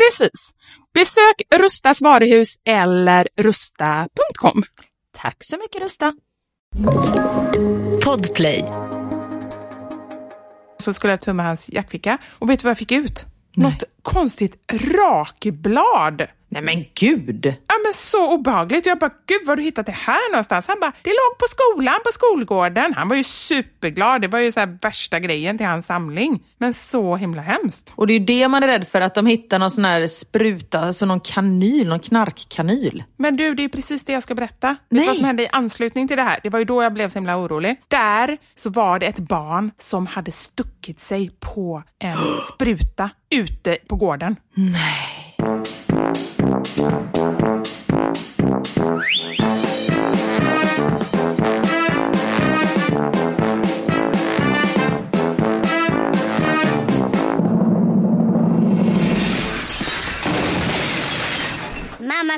Precis. Besök Rustas varuhus eller rusta.com. Tack så mycket Rusta. Podplay. Så skulle jag tumma hans jackficka och vet du vad jag fick ut? Något konstigt rakblad. Nej men gud! Ja men så obehagligt. Jag bara, gud var har du hittat det här någonstans? Han bara, det låg på skolan, på skolgården. Han var ju superglad. Det var ju så här värsta grejen till hans samling. Men så himla hemskt. Och det är ju det man är rädd för, att de hittar någon sån här spruta, alltså någon kanyl, någon knarkkanyl. Men du, det är precis det jag ska berätta. Vet Nej. du vad som hände i anslutning till det här? Det var ju då jag blev så himla orolig. Där så var det ett barn som hade stuckit sig på en spruta ute på gården. Mamma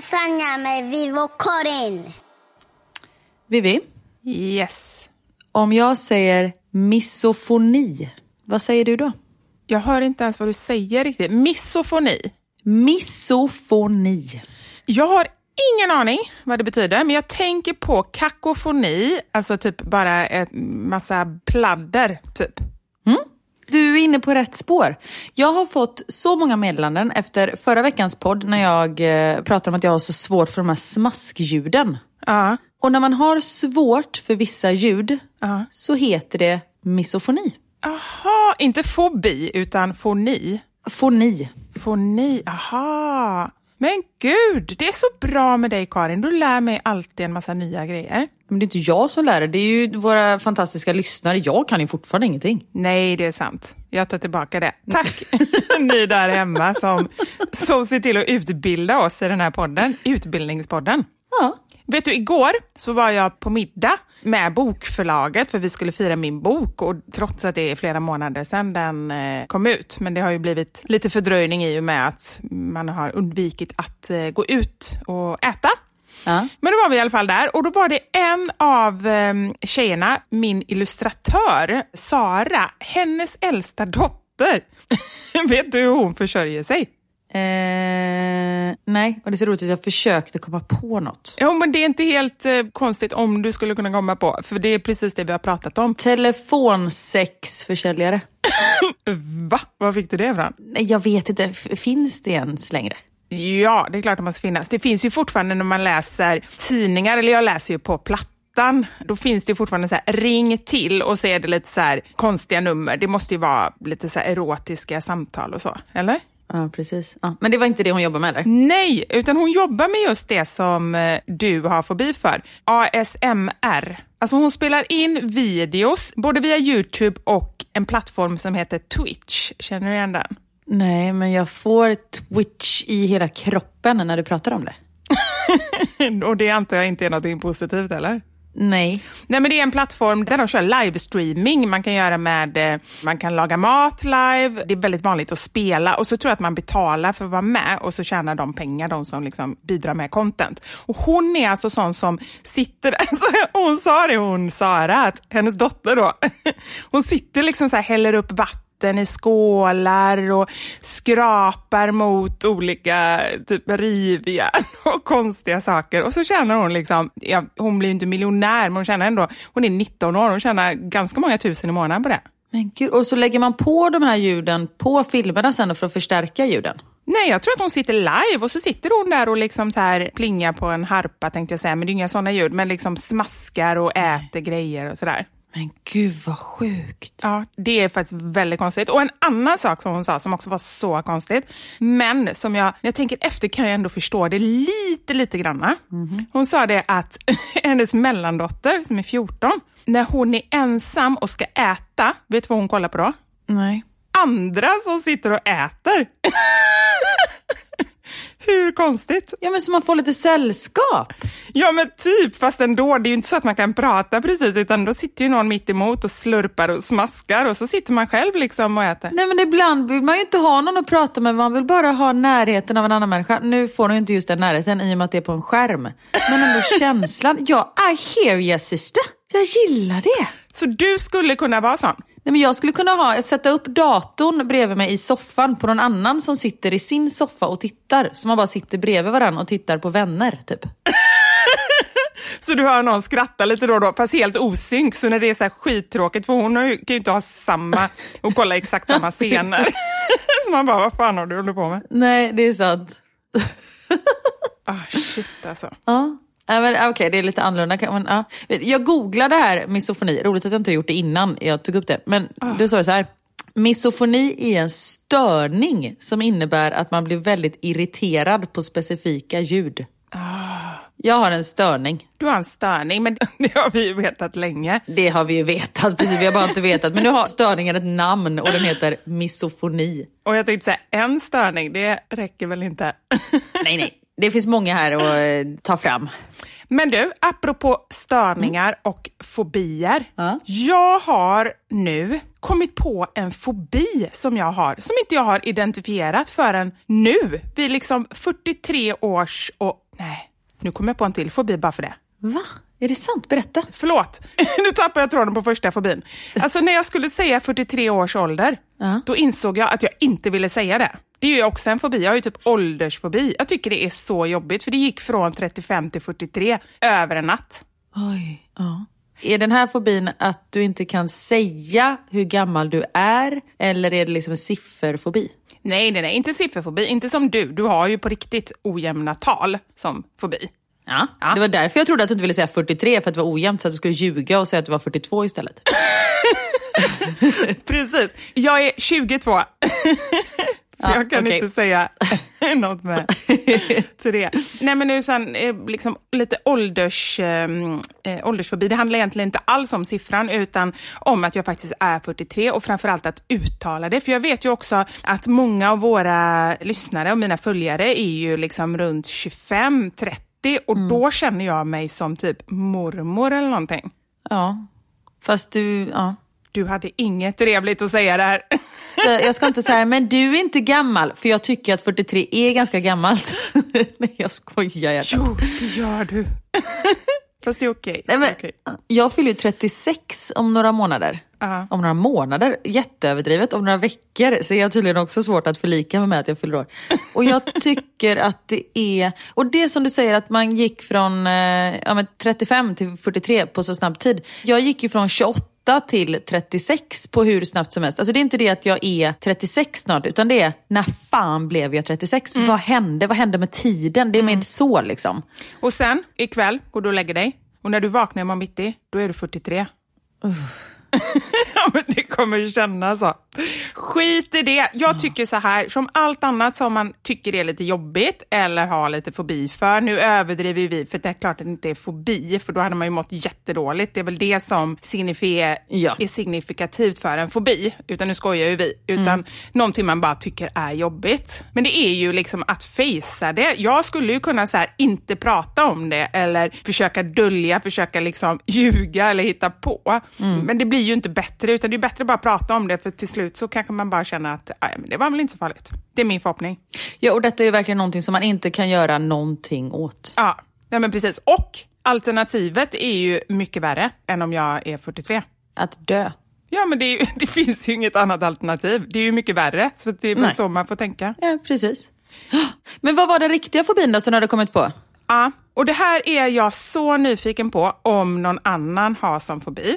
Sanja med Vivo Karin. Vivi, Yes. om jag säger misofoni, vad säger du då? Jag hör inte ens vad du säger riktigt. Misofoni. Misofoni. Jag har ingen aning vad det betyder, men jag tänker på kakofoni, alltså typ bara en massa pladder, typ. Du är inne på rätt spår. Jag har fått så många meddelanden efter förra veckans podd när jag eh, pratade om att jag har så svårt för de här smaskljuden. Ja. Och när man har svårt för vissa ljud Ja. så heter det misofoni. Aha, inte fobi, utan foni. Foni. Foni, aha. Men gud, det är så bra med dig Karin. Du lär mig alltid en massa nya grejer. Men det är inte jag som lär det, det är ju våra fantastiska lyssnare. Jag kan ju fortfarande ingenting. Nej, det är sant. Jag tar tillbaka det. Tack ni där hemma som, som ser till att utbilda oss i den här podden, Utbildningspodden. Ja. Vet du, igår så var jag på middag med bokförlaget för vi skulle fira min bok och trots att det är flera månader sedan den eh, kom ut. Men det har ju blivit lite fördröjning i och med att man har undvikit att eh, gå ut och äta. Ja. Men då var vi i alla fall där och då var det en av eh, tjejerna, min illustratör, Sara, hennes äldsta dotter. Vet du hur hon försörjer sig? Eh, nej, och det är så roligt att jag försökte komma på något. Jo, men det är inte helt eh, konstigt om du skulle kunna komma på, för det är precis det vi har pratat om. Telefonsexförsäljare. Va? Vad fick du det ifrån? Nej, jag vet inte, F- finns det ens längre? Ja, det är klart att det måste finnas. Det finns ju fortfarande när man läser tidningar, eller jag läser ju på ettan, då finns det ju fortfarande så här, ring till och så är det lite så här konstiga nummer. Det måste ju vara lite så erotiska samtal och så, eller? Ja, precis. Ja. Men det var inte det hon jobbar med eller? Nej, utan hon jobbar med just det som eh, du har fobi för. ASMR. Alltså hon spelar in videos, både via Youtube och en plattform som heter Twitch. Känner du igen den? Nej, men jag får twitch i hela kroppen när du pratar om det. och det antar jag inte är något positivt, eller? Nej. Nej, men det är en plattform där de kör livestreaming. Man kan göra med, eh, man kan laga mat live. Det är väldigt vanligt att spela och så tror jag att man betalar för att vara med och så tjänar de pengar, de som liksom bidrar med content. Och hon är alltså sån som sitter, alltså, hon sa det hon Sara, att hennes dotter då, hon sitter liksom så här, häller upp vatten vatten i skålar och skrapar mot olika typ rivjärn och konstiga saker. Och så tjänar hon liksom, ja, hon blir inte miljonär, men hon tjänar ändå, hon är 19 år, hon tjänar ganska många tusen i månaden på det. Men gud, och så lägger man på de här ljuden på filmerna sen för att förstärka ljuden? Nej, jag tror att hon sitter live och så sitter hon där och liksom så här plingar på en harpa tänkte jag säga, men det är inga sådana ljud, men liksom smaskar och äter grejer och sådär. Men gud vad sjukt. Ja, det är faktiskt väldigt konstigt. Och en annan sak som hon sa som också var så konstigt, men som jag, när jag tänker efter kan jag ändå förstå det lite, lite granna. Mm. Hon sa det att hennes mellandotter som är 14, när hon är ensam och ska äta, vet du vad hon kollar på då? Nej. Andra som sitter och äter. Hur konstigt? Ja, men så man får lite sällskap. Ja, men typ, fast ändå. Det är ju inte så att man kan prata precis, utan då sitter ju någon mitt emot och slurpar och smaskar och så sitter man själv liksom och äter. Nej, men ibland vill man ju inte ha någon att prata med, man vill bara ha närheten av en annan människa. Nu får hon ju inte just den närheten i och med att det är på en skärm. Men ändå känslan. Ja, I hear you sister. Jag gillar det. Så du skulle kunna vara sån? Nej, men jag skulle kunna ha, sätta upp datorn bredvid mig i soffan på någon annan som sitter i sin soffa och tittar. Så man bara sitter bredvid varandra och tittar på vänner, typ. så du hör någon skratta lite då och då, fast helt osynk. Så när det är så här skittråkigt, för hon kan ju inte ha samma och kolla exakt samma scener. så man bara, vad fan har du hållit på med? Nej, det är sant. ah, shit alltså. Ja. Ja, Okej, okay, det är lite annorlunda. Men, ja. Jag googlade här misofoni, roligt att jag inte gjort det innan jag tog upp det. Men oh. du sa så här, misofoni är en störning som innebär att man blir väldigt irriterad på specifika ljud. Oh. Jag har en störning. Du har en störning, men det har vi ju vetat länge. Det har vi ju vetat, precis. Vi har bara inte vetat. Men nu har störningen ett namn och den heter misofoni. Och jag tänkte säga, en störning, det räcker väl inte? nej, nej. Det finns många här att eh, ta fram. Men du, apropå störningar mm. och fobier. Ja. Jag har nu kommit på en fobi som jag har, som inte jag har identifierat förrän nu. Vid liksom 43 års och... Nej, nu kommer jag på en till fobi bara för det. Va? Är det sant? Berätta. Förlåt, nu tappar jag tråden på första fobin. Alltså när jag skulle säga 43 års ålder, uh. då insåg jag att jag inte ville säga det. Det är ju också en fobi. Jag har ju typ åldersfobi. Jag tycker det är så jobbigt, för det gick från 35 till 43 över en natt. Oj, ja. Är den här fobin att du inte kan säga hur gammal du är, eller är det liksom en sifferfobi? Nej, nej, nej, inte sifferfobi. Inte som du. Du har ju på riktigt ojämna tal som fobi. Ja, ja. Det var därför jag trodde att du inte ville säga 43, för att det var ojämnt, så att du skulle ljuga och säga att du var 42 istället. Precis. Jag är 22. Ja, jag kan okay. inte säga något med till det. Nej men nu sen, eh, liksom lite ålders, ehm, eh, åldersfobi. Det handlar egentligen inte alls om siffran utan om att jag faktiskt är 43 och framförallt att uttala det. För jag vet ju också att många av våra lyssnare och mina följare är ju liksom runt 25, 30 och mm. då känner jag mig som typ mormor eller någonting. Ja, fast du, ja. Du hade inget trevligt att säga där. Jag ska inte säga, men du är inte gammal, för jag tycker att 43 är ganska gammalt. Nej, jag skojar hjärtat. Jo, det gör du. Fast det är okej. Okay. okay. Jag fyller ju 36 om några månader. Uh-huh. Om några månader, jätteöverdrivet. Om några veckor så är jag tydligen också svårt att förlika mig med att jag fyller år. Och jag tycker att det är... Och det som du säger att man gick från eh, ja, 35 till 43 på så snabb tid. Jag gick ju från 28 till 36 på hur snabbt som helst. Alltså det är inte det att jag är 36 snart, utan det är när fan blev jag 36? Mm. Vad hände? Vad hände med tiden? Det är mm. mer så liksom. Och sen, ikväll, går du och lägger dig? Och när du vaknar imorgon bitti, då är du 43. ja, men det kommer kännas så. Skit i det. Jag tycker så här, som allt annat som man tycker är lite jobbigt eller har lite fobi för. Nu överdriver vi, för det är klart att det inte är fobi, för då hade man ju mått jättedåligt. Det är väl det som Ja. är signifikativt för en fobi. Utan nu skojar ju vi. Utan Mm. någonting man bara tycker är jobbigt. Men det är ju liksom att fejsa det. Jag skulle ju kunna så här, inte prata om det eller försöka dölja, försöka liksom ljuga eller hitta på. Mm. Men det blir ju inte bättre, utan det är bättre att bara prata om det, för till slut så kanske man bara känner att "Aj, men det var väl inte så farligt. Det är min förhoppning. Ja, och detta är ju verkligen någonting som man inte kan göra någonting åt. Ja, nej men precis. Och alternativet är ju mycket värre än om jag är 43. Att dö. Ja, men det, ju- det finns ju inget annat alternativ. Det är ju mycket värre, så det är väl så man får tänka. Ja, precis. Men vad var den riktiga fobin då som du hade kommit på? Ja, och det här är jag så nyfiken på om någon annan har som fobi.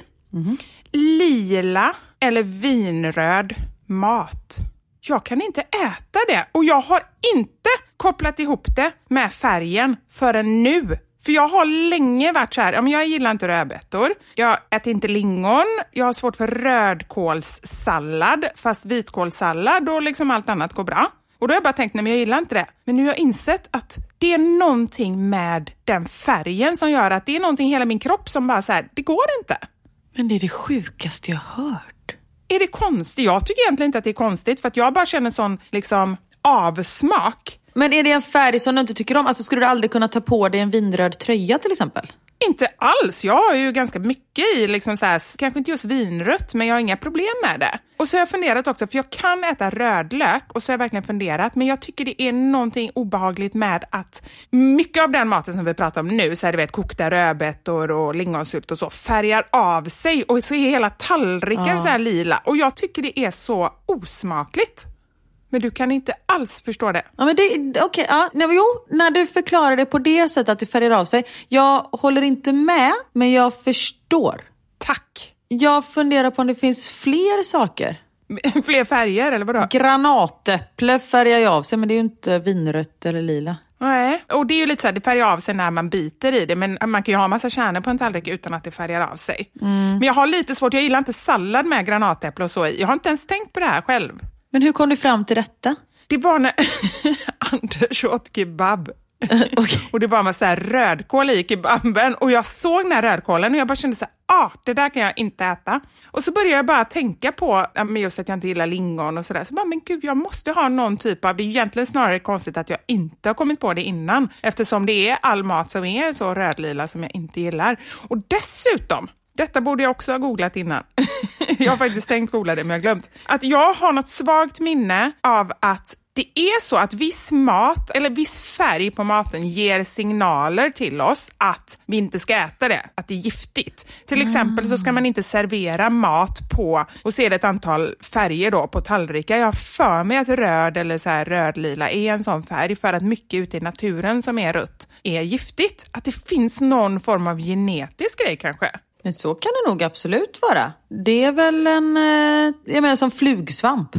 Lila eller vinröd mat. Jag kan inte äta det och jag har inte kopplat ihop det med färgen förrän nu. För jag har länge varit så här, ja, men jag gillar inte rödbetor, jag äter inte lingon, jag har svårt för rödkålssallad, fast vitkålssallad och liksom allt annat går bra. Och då har jag bara tänkt, nej men jag gillar inte det. Men nu har jag insett att det är någonting med den färgen som gör att det är någonting i hela min kropp som bara så här, det går inte. Men det är det sjukaste jag hört. Är det konstigt? Jag tycker egentligen inte att det är konstigt för att jag bara känner sån liksom avsmak. Men är det en färg som du inte tycker om? Alltså skulle du aldrig kunna ta på dig en vinröd tröja till exempel? Inte alls. Jag har ju ganska mycket i, liksom så här, kanske inte just vinrött, men jag har inga problem med det. Och så har jag funderat också, för jag kan äta rödlök och så har jag verkligen funderat, men jag tycker det är någonting obehagligt med att mycket av den maten som vi pratar om nu, så här, du vet, kokta rödbetor och lingonsylt och så, färgar av sig och så är hela tallriken så här lila. Och jag tycker det är så osmakligt. Men du kan inte alls förstå det. Ja, men det, okej, ja, nej, jo, när du förklarar det på det sättet att det färgar av sig. Jag håller inte med, men jag förstår. Tack! Jag funderar på om det finns fler saker. Fler färger, eller vadå? Granatäpple färgar ju av sig, men det är ju inte vinrött eller lila. Nej, och det är ju lite så här, det färgar av sig när man biter i det, men man kan ju ha massa kärnor på en tallrik utan att det färgar av sig. Men jag har lite svårt, jag gillar inte sallad med granatäpple och så i. Jag har inte ens tänkt på det här själv. Men hur kom du fram till detta? Det var när Anders åt kebab. Och det var med så här rödkål i kebaben och jag såg den här rödkålen och jag bara kände så här, ah, det där kan jag inte äta. Och så började jag bara tänka på, men just att jag inte gillar lingon och sådär, så bara, men gud, jag måste ha någon typ av, det är egentligen snarare konstigt att jag inte har kommit på det innan, eftersom det är all mat som är så rödlila som jag inte gillar. Och dessutom, detta borde jag också ha googlat innan. jag har faktiskt tänkt googla det, men jag har glömt. Att jag har något svagt minne av att det är så att viss mat, eller viss färg på maten ger signaler till oss att vi inte ska äta det, att det är giftigt. Till exempel så ska man inte servera mat på, och så är det ett antal färger då på tallrikar. Jag har för mig att röd eller så här rödlila är en sån färg för att mycket ute i naturen som är rött är giftigt. Att det finns någon form av genetisk grej kanske. Men så kan det nog absolut vara. Det är väl en, eh, jag menar som flugsvamp.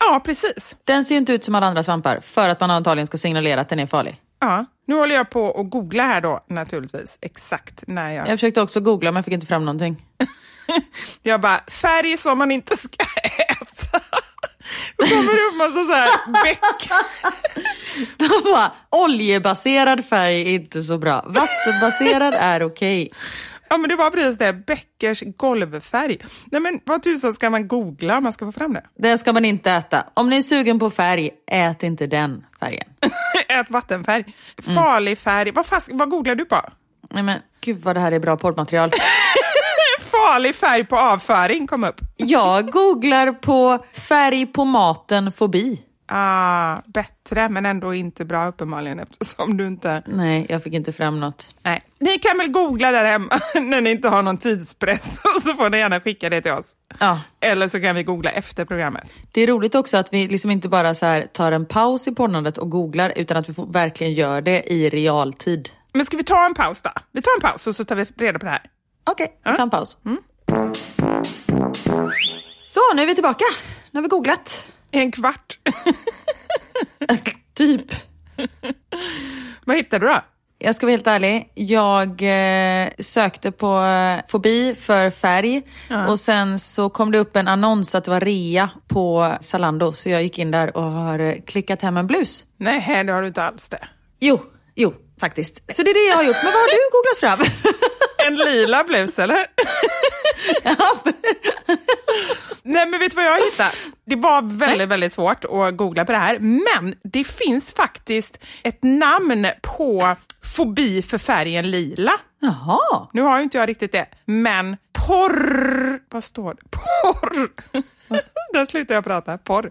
Ja, precis. Den ser ju inte ut som alla andra svampar för att man antagligen ska signalera att den är farlig. Ja, nu håller jag på att googla här då naturligtvis exakt när jag... Jag försökte också googla men fick inte fram någonting. Jag bara, färg som man inte ska äta. Då kommer det upp massa så här bäck. De bara, oljebaserad färg är inte så bra. Vattenbaserad är okej. Ja men det var precis det, Beckers golvfärg. Nej men vad tusan ska man googla om man ska få fram det? Den ska man inte äta. Om ni är sugen på färg, ät inte den färgen. Ät vattenfärg. Farlig färg. Vad, fast, vad googlar du på? Nej men gud vad det här är bra poddmaterial. Farlig färg på avföring kom upp. Jag googlar på färg på maten fobi. Ah, bättre men ändå inte bra uppenbarligen eftersom du inte... Nej, jag fick inte fram något. Nej. Ni kan väl googla där hemma när ni inte har någon tidspress och så får ni gärna skicka det till oss. Ja. Eller så kan vi googla efter programmet. Det är roligt också att vi liksom inte bara så tar en paus i poddandet och googlar utan att vi verkligen gör det i realtid. Men ska vi ta en paus då? Vi tar en paus och så tar vi reda på det här. Okej, vi tar en paus. Så, nu är vi tillbaka. Nu har vi googlat. En kvart. typ. Vad hittade du då? Jag ska vara helt ärlig. Jag eh, sökte på eh, fobi för färg och sen så kom det upp en annons att det var rea på Zalando. Så jag gick in där och har eh, klickat hem en blus. Nej, det har du inte alls det. Jo, jo, faktiskt. Så det är det jag har gjort. Men vad har du googlat fram? En lila blus eller? Nej men vet du vad jag har hittat? Det var väldigt, väldigt svårt att googla på det här, men det finns faktiskt ett namn på fobi för färgen lila. Jaha. Nu har ju inte jag riktigt det, men porr... Vad står det? Porr... Där slutar jag prata. Porr.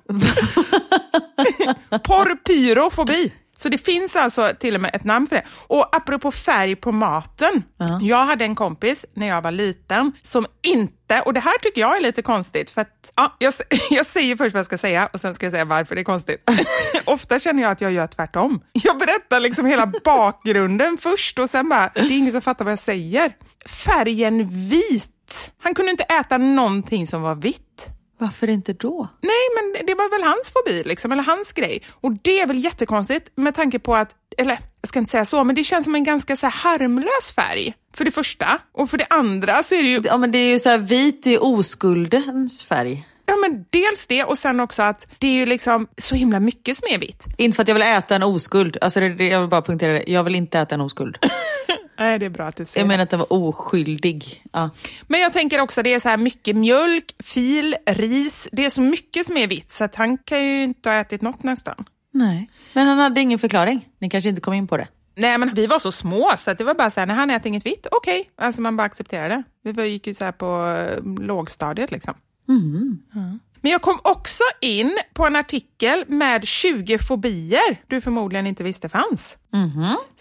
Porrpyrofobi. Så det finns alltså till och med ett namn för det. Och apropå färg på maten. Jag hade en kompis när jag var liten som inte, och det här tycker jag är lite konstigt, för att ja, jag, jag säger först vad jag ska säga och sen ska jag säga varför det är konstigt. Ofta känner jag att jag gör tvärtom. Jag berättar liksom hela bakgrunden först och sen bara, det är ingen som fattar vad jag säger. Färgen vit. Han kunde inte äta någonting som var vitt. Varför inte då? Nej, men det var väl hans fobi, liksom, eller hans grej. Och det är väl jättekonstigt med tanke på att, eller jag ska inte säga så, men det känns som en ganska så här harmlös färg. För det första. Och för det andra så är det ju... Ja men det är ju så här vit i oskuldens färg. Ja, men dels det och sen också att det är ju liksom så himla mycket som är vitt. Inte för att jag vill äta en oskuld. Alltså det, det, jag vill bara punktera det. Jag vill inte äta en oskuld. Nej, det är bra att du säger Jag menar att den var oskyldig. Ja. Men jag tänker också att det är så här mycket mjölk, fil, ris. Det är så mycket som är vitt så att han kan ju inte ha ätit något nästan. Nej. Men han hade ingen förklaring. Ni kanske inte kom in på det. Nej, men vi var så små så att det var bara så här, när han äter inget vitt, okej. Alltså man bara accepterar det. Vi gick ju så här på eh, lågstadiet liksom. Ja. Men jag kom också in på en artikel med 20 fobier du förmodligen inte visste fanns.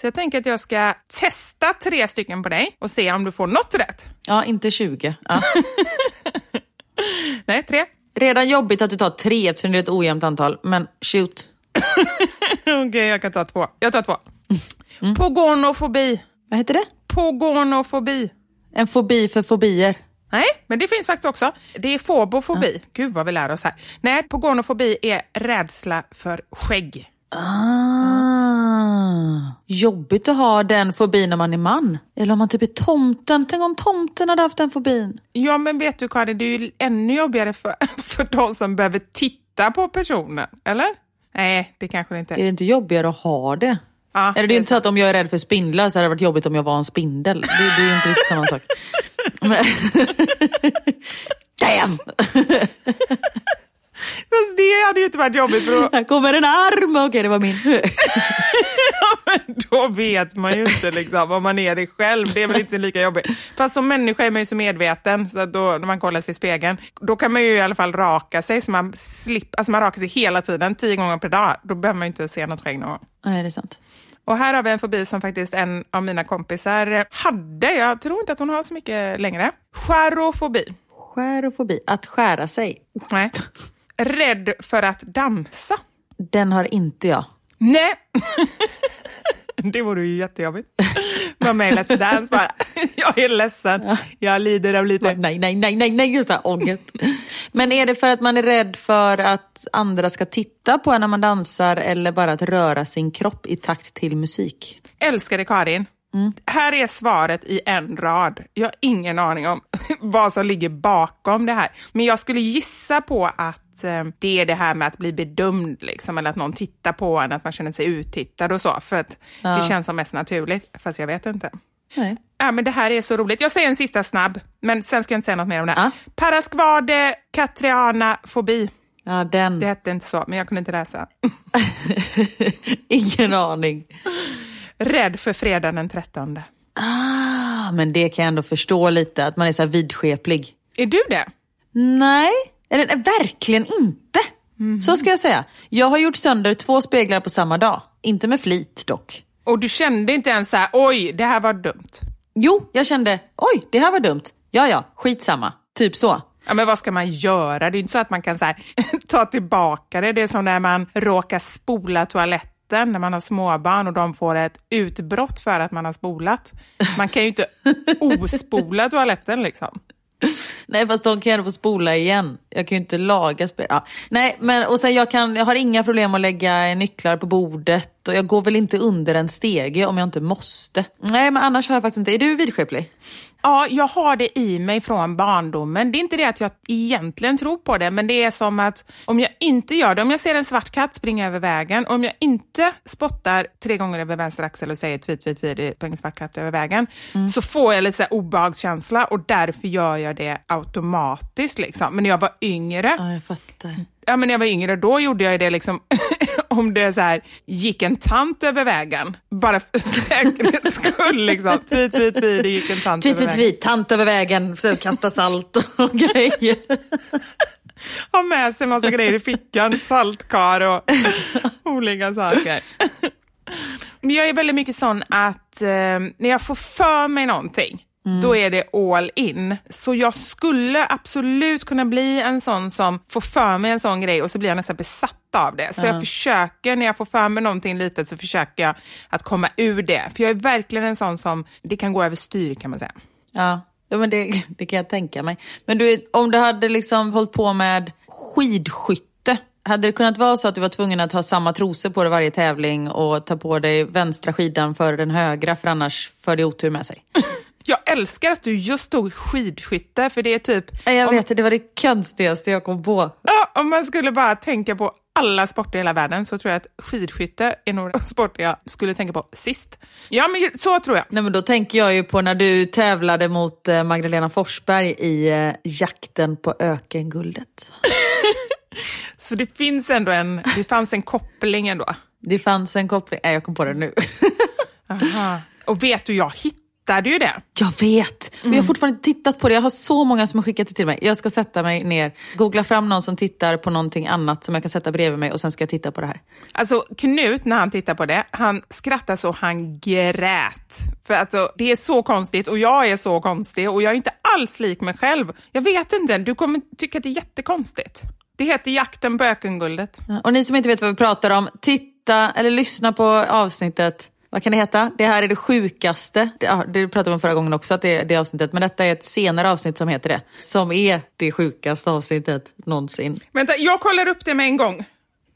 Så jag tänker att jag ska testa tre stycken på dig och se om du får något rätt. Ja, inte 20. Ja. Nej, tre. Redan jobbigt att du tar tre eftersom det är ett ojämnt antal. Men shoot. Okej, jag kan ta två. Jag tar två. Pogonofobi. Vad heter det? Pogonofobi. En fobi för fobier. Nej, men det finns faktiskt också. Det är fobofobi. Gud vad vi lär oss här. Nej, pogonofobi är rädsla för skägg. Ah, jobbigt att ha den fobin när man är man. Eller om man typ är tomten. Tänk om tomten hade haft den fobin. Ja, men vet du Karin, det är ju ännu jobbigare för, för de som behöver titta på personen, eller? Nej, det kanske det inte Är är. det inte jobbigare att ha det? Ja, Eller det är inte så att om jag är rädd för spindlar så hade det varit jobbigt om jag var en spindel. Det, det är inte riktigt samma sak. Men... Damn! Fast det hade ju inte varit jobbigt för då, Här kommer en arm! Okej, det var min. då vet man ju inte liksom, om man är det själv. Det är väl inte lika jobbigt. Fast som människa är man ju så medveten, så då, när man kollar sig i spegeln, då kan man ju i alla fall raka sig, så man slipper, alltså man rakar sig hela tiden, tio gånger per dag. Då behöver man ju inte se något skägg någon gång. Nej, det är sant. Och här har vi en fobi som faktiskt en av mina kompisar hade. Jag tror inte att hon har så mycket längre. Skärofobi. Skärofobi, att skära sig. Nej. Rädd för att dansa. Den har inte jag. Nej. Det vore ju jättejobbigt. Var med i Let's Dance bara. Jag är ledsen. Jag lider av lite... Nej, nej, nej, nej, nej, just ångest. Men är det för att man är rädd för att andra ska titta på en när man dansar eller bara att röra sin kropp i takt till musik? Älskade Karin. Här är svaret i en rad. Jag har ingen aning om vad som ligger bakom det här. Men jag skulle gissa på att eh, det är det här med att bli bedömd, liksom, eller att någon tittar på en, att man känner sig uttittad och så. För att det känns som mest naturligt, fast jag vet inte. Nej. Ja, men det här är så roligt. Jag säger en sista snabb, men sen ska jag inte säga något mer om det. Ja. Paraskvade Katriana-fobi. Ja, den. Det hette inte så, men jag kunde inte läsa. Ingen aning. Rädd för fredagen den 13. Ah, men det kan jag ändå förstå lite, att man är så här vidskeplig. Är du det? Nej, eller verkligen inte. Så ska jag säga. Jag har gjort sönder två speglar på samma dag. Inte med flit dock. Och du kände inte ens så här, oj, det här var dumt. Jo, jag kände, oj, det här var dumt. Ja, ja, skitsamma. Typ så. Ja, men vad ska man göra? Det är inte så att man kan så här, ta tillbaka det. Det är som när man råkar spola toaletten när man har småbarn och de får ett utbrott för att man har spolat. Man kan ju inte ospola toaletten liksom. Nej, fast de kan ju ändå få spola igen. Jag kan ju inte laga spel. Ja. Nej, men och sen jag, kan, jag har inga problem att lägga nycklar på bordet och jag går väl inte under en stege om jag inte måste. Nej men annars har jag faktiskt inte. Är du vidskeplig? Ja, jag har det i mig från barndomen. Det är inte det att jag egentligen tror på det, men det är som att om jag inte gör det, om jag ser en svart katt springa över vägen, om jag inte spottar tre gånger över vänster axel och säger tweet, tweet, tweet på en svart katt över vägen, mm. så får jag lite så obehagskänsla och därför gör jag det automatiskt. Liksom. Men när jag var yngre, ja, jag fattar. Ja, men när jag var yngre, då gjorde jag det liksom om det så här, gick en tant över vägen, bara för säkerhets skull. Liksom. Tweet, tweet, tweet, det gick en tant tweet, över tweet, vägen. tant över vägen, kasta salt och grejer. Ha med sig massa grejer i fickan, saltkar och olika saker. Men jag är väldigt mycket sån att eh, när jag får för mig någonting, Mm. då är det all in. Så jag skulle absolut kunna bli en sån som får för mig en sån grej och så blir jag nästan besatt av det. Så mm. jag försöker, när jag får för mig någonting litet så försöker jag att komma ur det. För jag är verkligen en sån som, det kan gå överstyr kan man säga. Ja, ja men det, det kan jag tänka mig. Men du, om du hade liksom hållit på med skidskytte, hade det kunnat vara så att du var tvungen att ha samma trosor på dig varje tävling och ta på dig vänstra skidan före den högra för annars för det otur med sig? Jag älskar att du just tog skidskytte, för det är typ... Jag om, vet, det var det konstigaste jag kom på. Ja, om man skulle bara tänka på alla sporter i hela världen så tror jag att skidskytte är nog den sport jag skulle tänka på sist. Ja, men så tror jag. Nej, men då tänker jag ju på när du tävlade mot eh, Magdalena Forsberg i eh, jakten på ökenguldet. så det finns ändå en, det fanns en koppling ändå? Det fanns en koppling, nej jag kom på det nu. Aha. Och vet du, jag hittade hittade ju det. Jag vet! Mm. Men jag har fortfarande inte tittat på det. Jag har så många som har skickat det till mig. Jag ska sätta mig ner, googla fram någon som tittar på någonting annat som jag kan sätta bredvid mig och sen ska jag titta på det här. Alltså Knut, när han tittar på det, han skrattar så han grät. För alltså, det är så konstigt och jag är så konstig och jag är inte alls lik mig själv. Jag vet inte, du kommer tycka att det är jättekonstigt. Det heter Jakten på ökenguldet. Ja, och ni som inte vet vad vi pratar om, titta eller lyssna på avsnittet vad kan det heta? Det här är det sjukaste. Det, det pratade vi om förra gången också, att det, det avsnittet. Men detta är ett senare avsnitt som heter det. Som är det sjukaste avsnittet någonsin. Vänta, jag kollar upp det med en gång.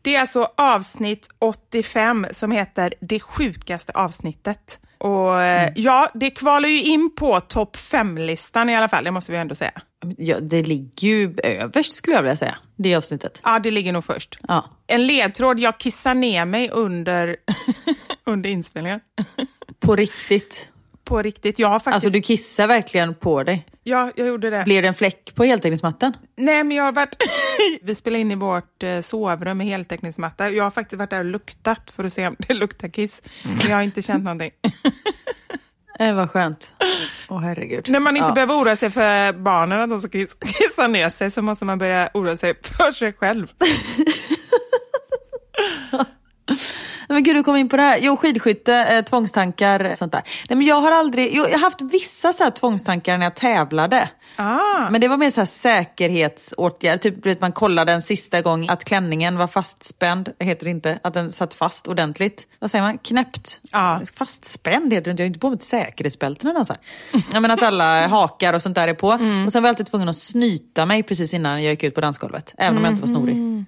Det är alltså avsnitt 85 som heter Det sjukaste avsnittet. Och eh, mm. ja, det kvalar ju in på topp 5-listan i alla fall, det måste vi ändå säga. Ja, det ligger ju överst skulle jag vilja säga, det avsnittet. Ja, det ligger nog först. Ja. En ledtråd, jag kissar ner mig under, under inspelningen. På riktigt? På riktigt, jag har faktiskt... Alltså du kissar verkligen på dig? Ja, jag gjorde det. Blev det en fläck på heltäckningsmattan? Nej, men jag har varit... Vi spelar in i vårt eh, sovrum med heltäckningsmatta. Jag har faktiskt varit där och luktat för att se om det luktar kiss. Men jag har inte känt någonting. Det var skönt. Åh oh, herregud. När man inte ja. behöver oroa sig för barnen, att de ska kissa ner sig, så måste man börja oroa sig för sig själv. Men gud, du kom in på det här. Jo, skidskytte, eh, tvångstankar, sånt där. Nej, men jag har aldrig, jo, jag har haft vissa så här tvångstankar när jag tävlade. Ah. Men det var mer så här säkerhetsåtgärd. Typ att man kollade en sista gång att klänningen var fastspänd, heter det inte, att den satt fast ordentligt. Vad säger man? Knäppt? Ah. Fastspänd heter det inte, jag har inte på mig ett säkerhetsbälte så här. Men att alla hakar och sånt där är på. Mm. Och sen var jag alltid tvungen att snyta mig precis innan jag gick ut på dansgolvet. Även om jag inte var snorig.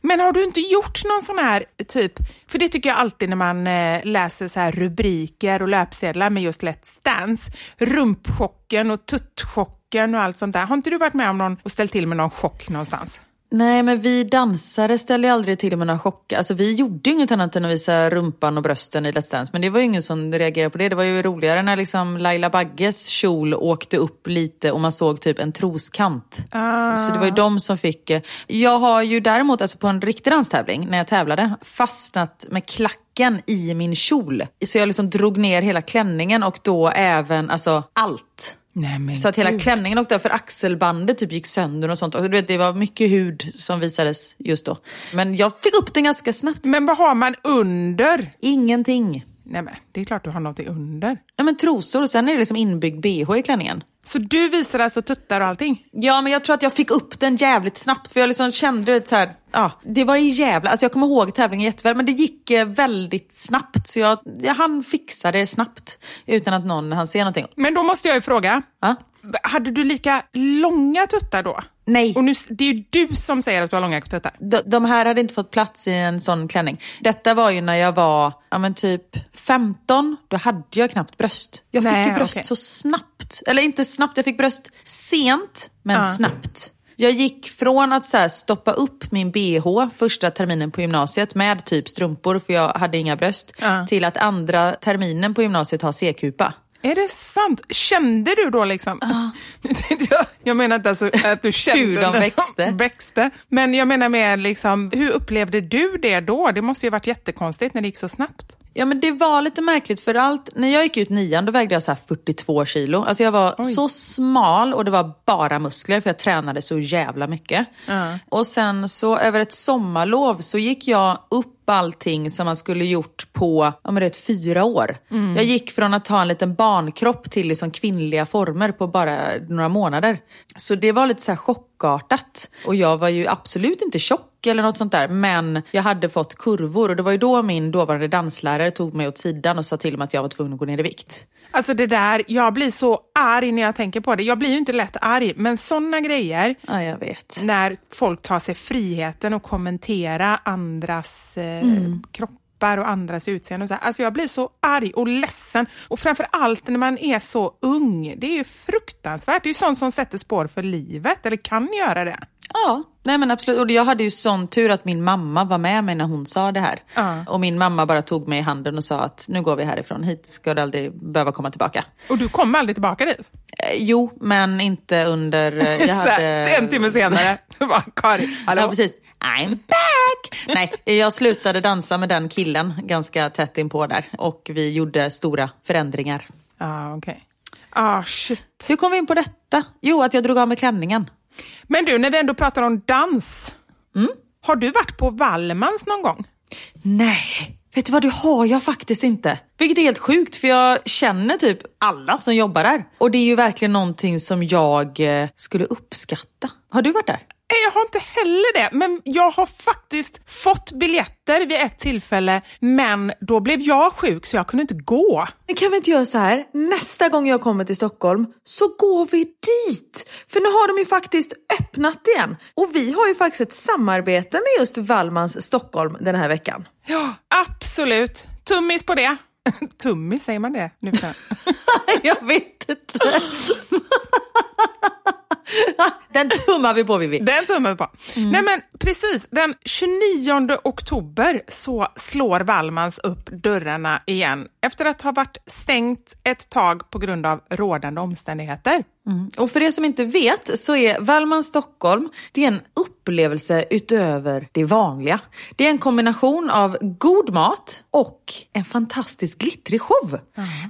Men har du inte gjort någon sån här typ, för det tycker jag alltid när man eh, läser så här rubriker och löpsedlar med just Let's Dance, rumpchocken och tuttchocken och allt sånt där. Har inte du varit med om någon och ställt till med någon chock någonstans? Nej, men vi dansare ställde aldrig till med några chockar. Alltså, vi gjorde inget annat än att visa rumpan och brösten i Let's Dance. Men det var ju ingen som reagerade på det. Det var ju roligare när liksom Laila Bagges kjol åkte upp lite och man såg typ en troskant. Ah. Så det var ju de som fick... Eh, jag har ju däremot alltså på en riktig danstävling, när jag tävlade, fastnat med klacken i min kjol. Så jag liksom drog ner hela klänningen och då även alltså allt. Nej, så att hela Gud. klänningen åkte för axelbandet typ gick sönder och sånt. Och du vet, det var mycket hud som visades just då. Men jag fick upp den ganska snabbt. Men vad har man under? Ingenting. Nej men det är klart du har något under. Ja men trosor och sen är det liksom inbyggd bh i klänningen. Så du visade alltså tuttar och allting? Ja men jag tror att jag fick upp den jävligt snabbt för jag liksom kände så här, ja, det var jävla, alltså jag kommer ihåg tävlingen jätteväl men det gick eh, väldigt snabbt så jag, jag hann fixa det snabbt utan att någon hann se någonting. Men då måste jag ju fråga, ja? Hade du lika långa tuttar då? Nej. Och nu, det är ju du som säger att du har långa tuttar. De, de här hade inte fått plats i en sån klänning. Detta var ju när jag var ja, men typ 15. Då hade jag knappt bröst. Jag fick Nej, ju bröst okej. så snabbt. Eller inte snabbt, jag fick bröst sent, men Ja. snabbt. Jag gick från att så stoppa upp min bh första terminen på gymnasiet med typ strumpor, för jag hade inga bröst, Ja. till att andra terminen på gymnasiet ha C-kupa. Är det sant? Kände du då liksom? Tänkte jag, jag menar inte alltså att du kände Hur de växte. växte. Men jag menar med liksom, hur upplevde du det då? Det måste ju varit jättekonstigt när det gick så snabbt. Ja men det var lite märkligt för allt, när jag gick ut nian då vägde jag så här 42 kilo. Alltså jag var så smal och det var bara muskler för jag tränade så jävla mycket. Och sen så över ett sommarlov så gick jag upp allting som man skulle gjort på ja, men det fyra år. Jag gick från att ha en liten barnkropp till liksom kvinnliga former på bara några månader. Så det var lite så här chockartat. Och jag var ju absolut inte tjock eller något sånt där. Men jag hade fått kurvor och det var ju då min dåvarande danslärare tog mig åt sidan och sa till mig att jag var tvungen att gå ner i vikt. Alltså det där, jag blir så arg när jag tänker på det. Jag blir ju inte lätt arg, men sådana grejer Ja, jag vet. när folk tar sig friheten att kommentera andras eh, Mm. kroppar och andras utseende. Och så här. Alltså jag blir så arg och ledsen. Och framför allt när man är så ung. Det är ju fruktansvärt. Det är ju sånt som sätter spår för livet, eller kan göra det. Ja, nej men absolut. Och jag hade ju sån tur att min mamma var med mig när hon sa det här. Ja. Och min mamma bara tog mig i handen och sa att nu går vi härifrån, hit ska du aldrig behöva komma tillbaka. Och du kom aldrig tillbaka dit? Eh, jo, men inte under... eh, Jag hade... En timme senare, du bara Karin, hallå? Ja, precis. I'm back! Nej, jag slutade dansa med den killen ganska tätt inpå där. Och vi gjorde stora förändringar. Ah, okej. Ah, shit. Hur kom vi in på detta? Jo, att jag drog av mig klänningen. Men du, när vi ändå pratar om dans. Mm. Har du varit på Wallmans någon gång? Nej, vet du vad, det har jag faktiskt inte. Vilket är helt sjukt för jag känner typ alla som jobbar där. Och det är ju verkligen någonting som jag eh, skulle uppskatta. Har du varit där? Nej, Jag har inte heller det, men jag har faktiskt fått biljetter vid ett tillfälle, men då blev jag sjuk så jag kunde inte gå. Men kan vi inte göra så här? Nästa gång jag kommer till Stockholm så går vi dit. För nu har de ju faktiskt öppnat igen. Och vi har ju faktiskt ett samarbete med just Wallmans Stockholm den här veckan. Ja, absolut. Tummis på det. Tummis, säger man det nu för jag vet inte. Den tummar vi på Vivi. Den tummar vi på. Nej men precis, den 29 oktober så slår Wallmans upp dörrarna igen efter att ha varit stängt ett tag på grund av rådande omständigheter. Och för er som inte vet så är Wallman Stockholm det är en upplevelse utöver det vanliga. Det är en kombination av god mat och en fantastisk glittrig show.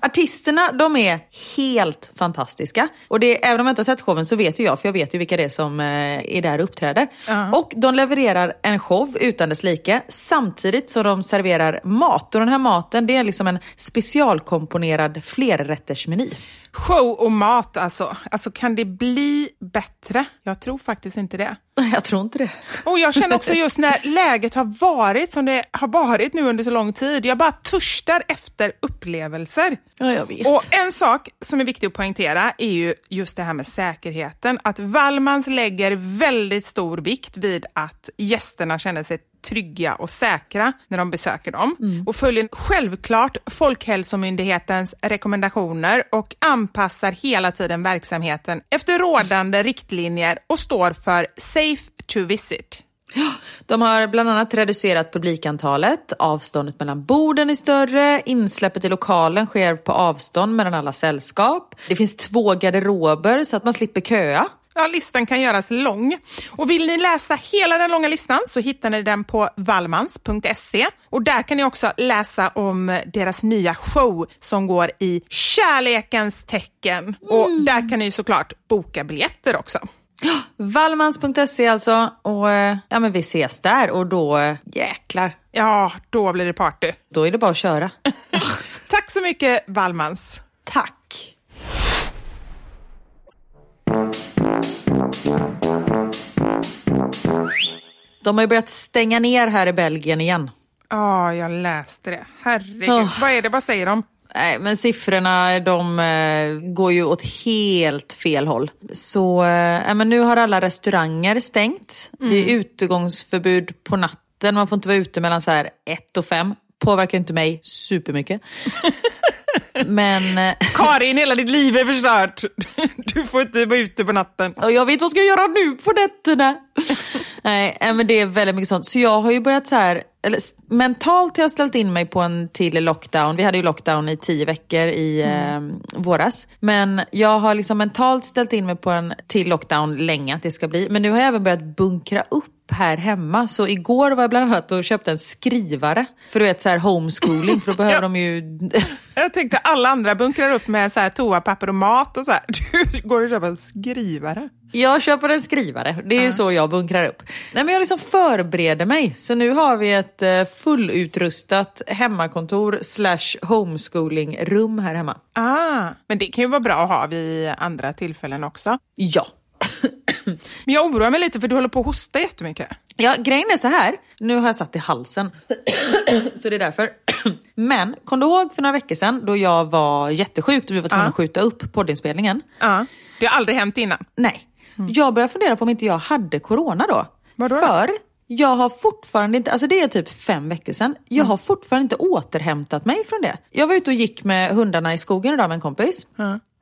Artisterna de är helt fantastiska. Och det, även om jag inte har sett showen så vet ju jag, för jag vet ju vilka det är som eh, är där och uppträder. Och de levererar en show utan dess like samtidigt som de serverar mat. Och den här maten det är liksom en specialkomponerad flerrättersmeny. Show och mat alltså. Alltså kan det bli bättre? Jag tror faktiskt inte det. Jag tror inte det. Och jag känner också just när läget har varit som det har varit nu under så lång tid. Jag bara törstar efter upplevelser. Ja, jag vet. Och en sak som är viktig att poängtera är ju just det här med säkerheten. Att Wallmans lägger väldigt stor vikt vid att gästerna känner sig trygga och säkra när de besöker dem och följer självklart Folkhälsomyndighetens rekommendationer och anpassar hela tiden verksamheten efter rådande riktlinjer och står för Safe to visit. De har bland annat reducerat publikantalet, avståndet mellan borden är större, insläppet i lokalen sker på avstånd mellan alla sällskap. Det finns två garderober så att man slipper köa. Ja, listan kan göras lång. Och vill ni läsa hela den långa listan så hittar ni den på vallmans.se. Och där kan ni också läsa om deras nya show som går i kärlekens tecken. Och där kan ni såklart boka biljetter också. Vallmans.se alltså och eh, ja men vi ses där och då eh, jäklar, Ja, då blir det party. då är det bara att köra. Tack så mycket Wallmans. Tack! De har ju börjat stänga ner här i Belgien igen. Ja, jag läste det. Herregud. Oh. Vad är det? Vad säger de? Nej, men siffrorna de eh, går ju åt helt fel håll. Så eh, men nu har alla restauranger stängt. Det är utegångsförbud på natten. Man får inte vara ute mellan så här ett och fem. Påverkar inte mig supermycket. men eh, Karin, hela ditt liv är förstört. Du får inte vara ute på natten. och jag vet vad ska jag göra nu på nätterna. Nej, eh, men det är väldigt mycket sånt. Så jag har ju börjat så här, eller mentalt har jag ställt in mig på en till lockdown. Vi hade ju lockdown i tio veckor i eh, våras. Men jag har liksom mentalt ställt in mig på en till lockdown länge att det ska bli. Men nu har jag även börjat bunkra upp här hemma. Så igår var jag bland annat och köpte en skrivare. För du vet så här homeschooling, för då behöver Ja. de ju Jag tänkte alla andra bunkrar upp med så här toapapper och mat och så här. Du går och köper en skrivare. Jag köper en skrivare. Det är ju så jag bunkrar upp. Nej, men jag liksom förbereder mig. Så nu har vi ett eh, fullutrustat hemmakontor slash homeschooling-rum här hemma. Ah, men det kan ju vara bra att ha vid andra tillfällen också. Ja. Men jag oroar mig lite för du håller på att hosta jättemycket. Ja, grejen är så här. Nu har jag satt i halsen. så det är därför. Men kom du ihåg för några veckor sedan då jag var jättesjuk och vi var tvungna Ja. att skjuta upp poddinspelningen? Ja, det har aldrig hänt innan. Nej. Jag började fundera på om inte jag hade corona då. Vadå då? För jag har fortfarande inte, alltså det är typ fem veckor sedan, jag har fortfarande inte återhämtat mig från det. Jag var ute och gick med hundarna i skogen idag med en kompis.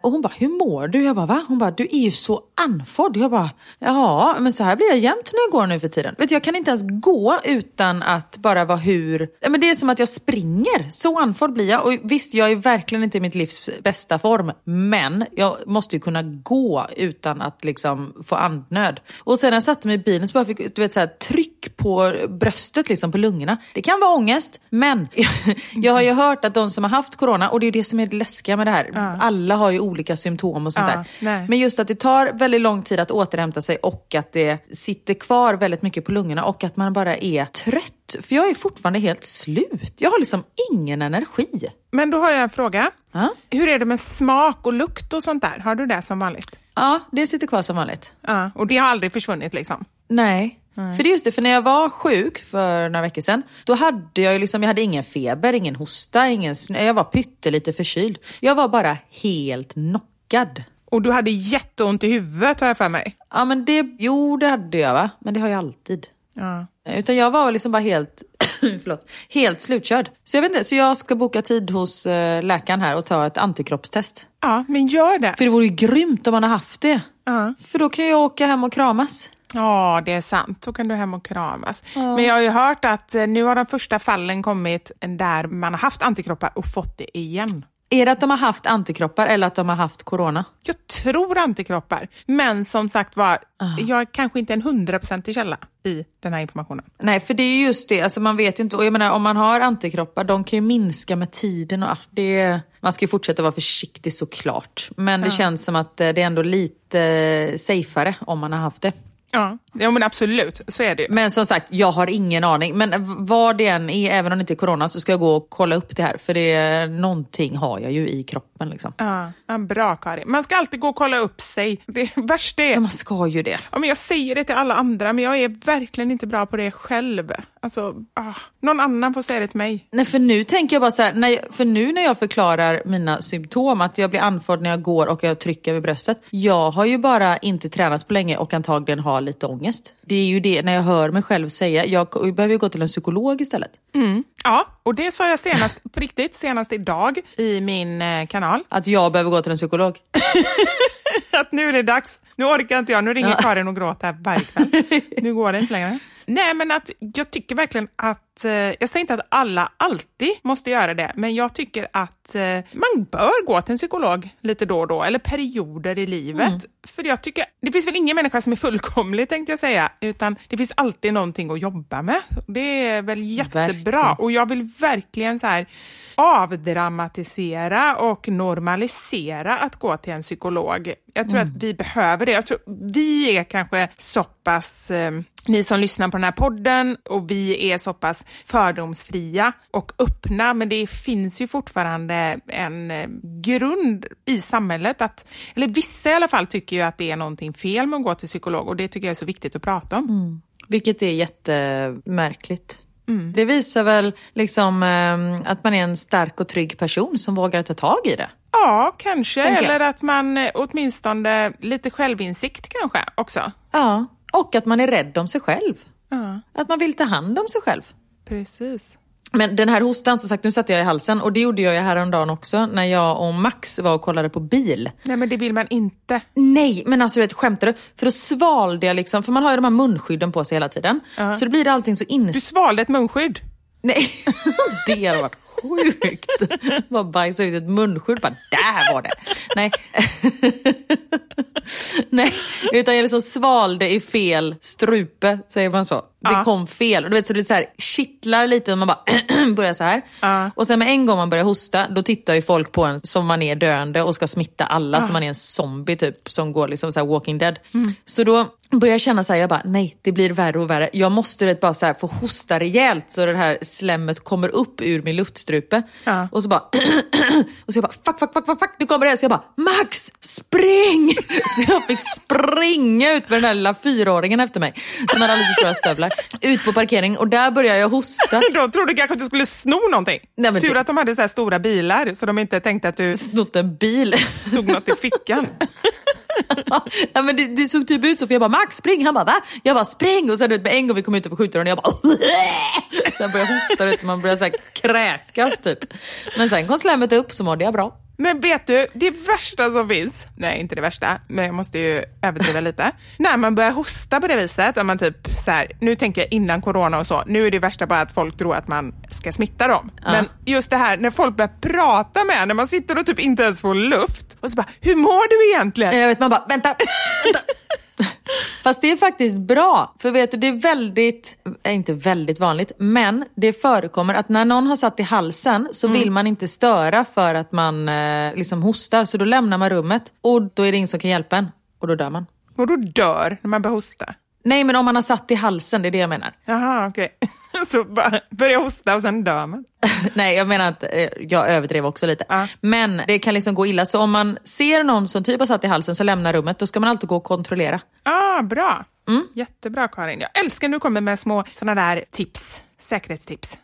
Och hon bara, hur mår du? Jag bara, va? Hon bara, du är ju så andfådd. Jag bara, ja, men så här blir jag jämt när jag går nu för tiden. Vet du, jag kan inte ens gå utan att bara vara hur... Men det är som att jag springer. Så andfådd blir jag. Och visst, jag är verkligen inte i mitt livs bästa form. Men jag måste ju kunna gå utan att liksom få andnöd. Och sen när jag satte mig i bilen så bara fick du vet, så här, tryck på bröstet, liksom på lungorna. Det kan vara ångest, men jag har ju hört att de som har haft corona, och det är det som är det läskiga med det här. Alla har ju olika symptom och sånt Ja, där. nej. Men just att det tar väldigt lång tid att återhämta sig och att det sitter kvar väldigt mycket på lungorna och att man bara är trött. För jag är fortfarande helt slut. Jag har liksom ingen energi. Men då har jag en fråga. Ja, Hur är det med smak och lukt och sånt där? Har du det som vanligt? ja det sitter kvar som vanligt. Ja, och det har aldrig försvunnit liksom? Nej. För det är just det, för när jag var sjuk för några veckor sedan, då hade jag liksom, jag hade ingen feber, ingen hosta, ingen snö, jag var pyttelite förkyld. Jag var bara helt knockad. Och du hade jätteont i huvudet har jag för mig. Ja men det, jo det hade jag va, men det har jag alltid. Ja. Utan jag var liksom bara helt, förlåt, helt slutkörd. Så jag vet inte, så jag ska boka tid hos eh, läkaren här och ta ett antikroppstest. ja, men gör det. För det vore ju grymt om man har haft det. Ja. För då kan jag åka hem och kramas. Ja, det är sant. Då kan du hem och kramas. Men jag har ju hört att eh, nu har de första fallen kommit där man har haft antikroppar och fått det igen. Är det att de har haft antikroppar eller att de har haft corona? Jag tror antikroppar, men som sagt var, jag är kanske inte en hundraprocentig källa i den här informationen. Nej, för det är ju just det. Alltså man vet ju inte. Och jag menar, om man har antikroppar, de kan ju minska med tiden. Och, det, man ska ju fortsätta vara försiktig såklart. Men det känns som att eh, det är ändå lite eh, safeare om man har haft det. Ja, ja men absolut, så är det ju. Men som sagt, jag har ingen aning. Men vad det än är, även om det inte är corona, så ska jag gå och kolla upp det här. För det är, någonting har jag ju i kroppen. Liksom. Ja, ja, bra Karin. Man ska alltid gå och kolla upp sig. Det värsta är... Ja, man ska ju det. Ja, men jag säger det till alla andra, men jag är verkligen inte bra på det själv. Alltså, ah, någon annan får säga det till mig. Nej, för nu tänker jag bara så här, när jag, för nu när jag förklarar mina symptom, att jag blir andfådd när jag går och jag trycker vid bröstet. Jag har ju bara inte tränat på länge och antagligen har lite ångest. Det är ju det, när jag hör mig själv säga, jag, jag behöver ju gå till en psykolog istället. Ja, och det sa jag senast, på riktigt, senast idag i min eh, kanal. Att jag behöver gå till en psykolog. Att nu är det dags. Nu orkar inte jag. Nu ringer Karin och gråter varje kväll. Nu går det inte längre. Nej, men att jag tycker verkligen att, eh, jag säger inte att alla alltid måste göra det, men jag tycker att eh, man bör gå till en psykolog lite då och då, eller perioder i livet. För jag tycker, det finns väl ingen människa som är fullkomlig tänkte jag säga, utan det finns alltid någonting att jobba med. Det är väl jättebra. Verkligen. Och jag vill verkligen så här avdramatisera och normalisera att gå till en psykolog. Jag tror att vi behöver det. Jag tror, vi är kanske så pass, eh, ni som lyssnar på den här podden, och vi är så pass fördomsfria och öppna, men det finns ju fortfarande en eh, grund i samhället att, eller vissa i alla fall tycker ju att det är någonting fel med att gå till psykolog och det tycker jag är så viktigt att prata om. Vilket är jättemärkligt. Det visar väl liksom eh, att man är en stark och trygg person som vågar ta tag i det. Ja, kanske. Eller att man eh, åtminstone lite självinsikt kanske också. Ja, och att man är rädd om sig själv. Ja, Att man vill ta hand om sig själv. precis. Men den här hostan, som sagt, nu satte jag i halsen och det gjorde jag ju häromdagen också när jag och Max var och kollade på bil. Nej, men det vill man inte. Nej, men alltså du vet, skämtar du? För då svalde jag liksom, för man har ju de här munskydden på sig hela tiden. Så då blir det allting så Du ins... svalde ett munskydd. Nej, det hade varit sjukt. Bara bajsa ut ett munskydd, bara där var det. Nej. Nej, utan jag liksom svalde i fel strupe, säger man så. Det Ja. kom fel. Och du vet, så det så här kittlar lite och man bara börjar så här. Ja. Och sen med en gång man börjar hosta, då tittar ju folk på en som man är döende och ska smitta alla, som man är en zombie typ, som går liksom så här walking dead. Så då börjar jag känna så här, jag bara nej, det blir värre och värre. Jag måste vet, bara så här, få hosta rejält så det här slemmet kommer upp ur min luftstrupe. Ja. Och så bara och så jag bara fuck, fuck, fuck, fuck, fuck, nu kommer det. Så jag bara Max, spring! Så jag fick springa ut med den här lilla fyraåringen efter mig. Som hade alldeles för stora stövlar. Ut på parkering och där började jag hosta. De trodde kanske att du skulle sno någonting. Nej, men Tur det- att de hade så här stora bilar så de inte tänkte att du Snott en bil. tog något i fickan. ja, men det, det såg typ ut så för jag bara Max spring, han bara va? Jag bara spring och sen vet, med en gång vi kom ut på skjutdörren jag bara Sen började jag hosta vet, man började så här kräkas typ. Men sen kom slemmet upp så mådde jag bra. Men vet du, det värsta som finns, nej inte det värsta, men jag måste ju överdriva lite. När man börjar hosta på det viset, om man typ så här, nu tänker jag innan corona och så, nu är det värsta bara att folk tror att man ska smitta dem. Men just det här när folk börjar prata med en, när man sitter och typ inte ens får luft och så bara, hur mår du egentligen? Jag vet man bara vänta, vänta. Fast det är faktiskt bra, för vet du det är väldigt, äh, inte väldigt vanligt, men det förekommer att när någon har satt i halsen så vill man inte störa för att man eh, liksom hostar, så då lämnar man rummet och då är det ingen som kan hjälpa en och då dör man. Och då dör när man börjar hosta. Nej men om man har satt i halsen, det är det jag menar. Jaha, okej. Så bara börjar hosta och sen dör man. Nej jag menar att eh, jag överdrev också lite. Ja. Men det kan liksom gå illa, så om man ser någon som typ har satt i halsen så lämnar rummet, då ska man alltid gå och kontrollera. Ah, bra. Mm. Jättebra Karin. Jag älskar när du kommer med små sådana där tips, säkerhetstips.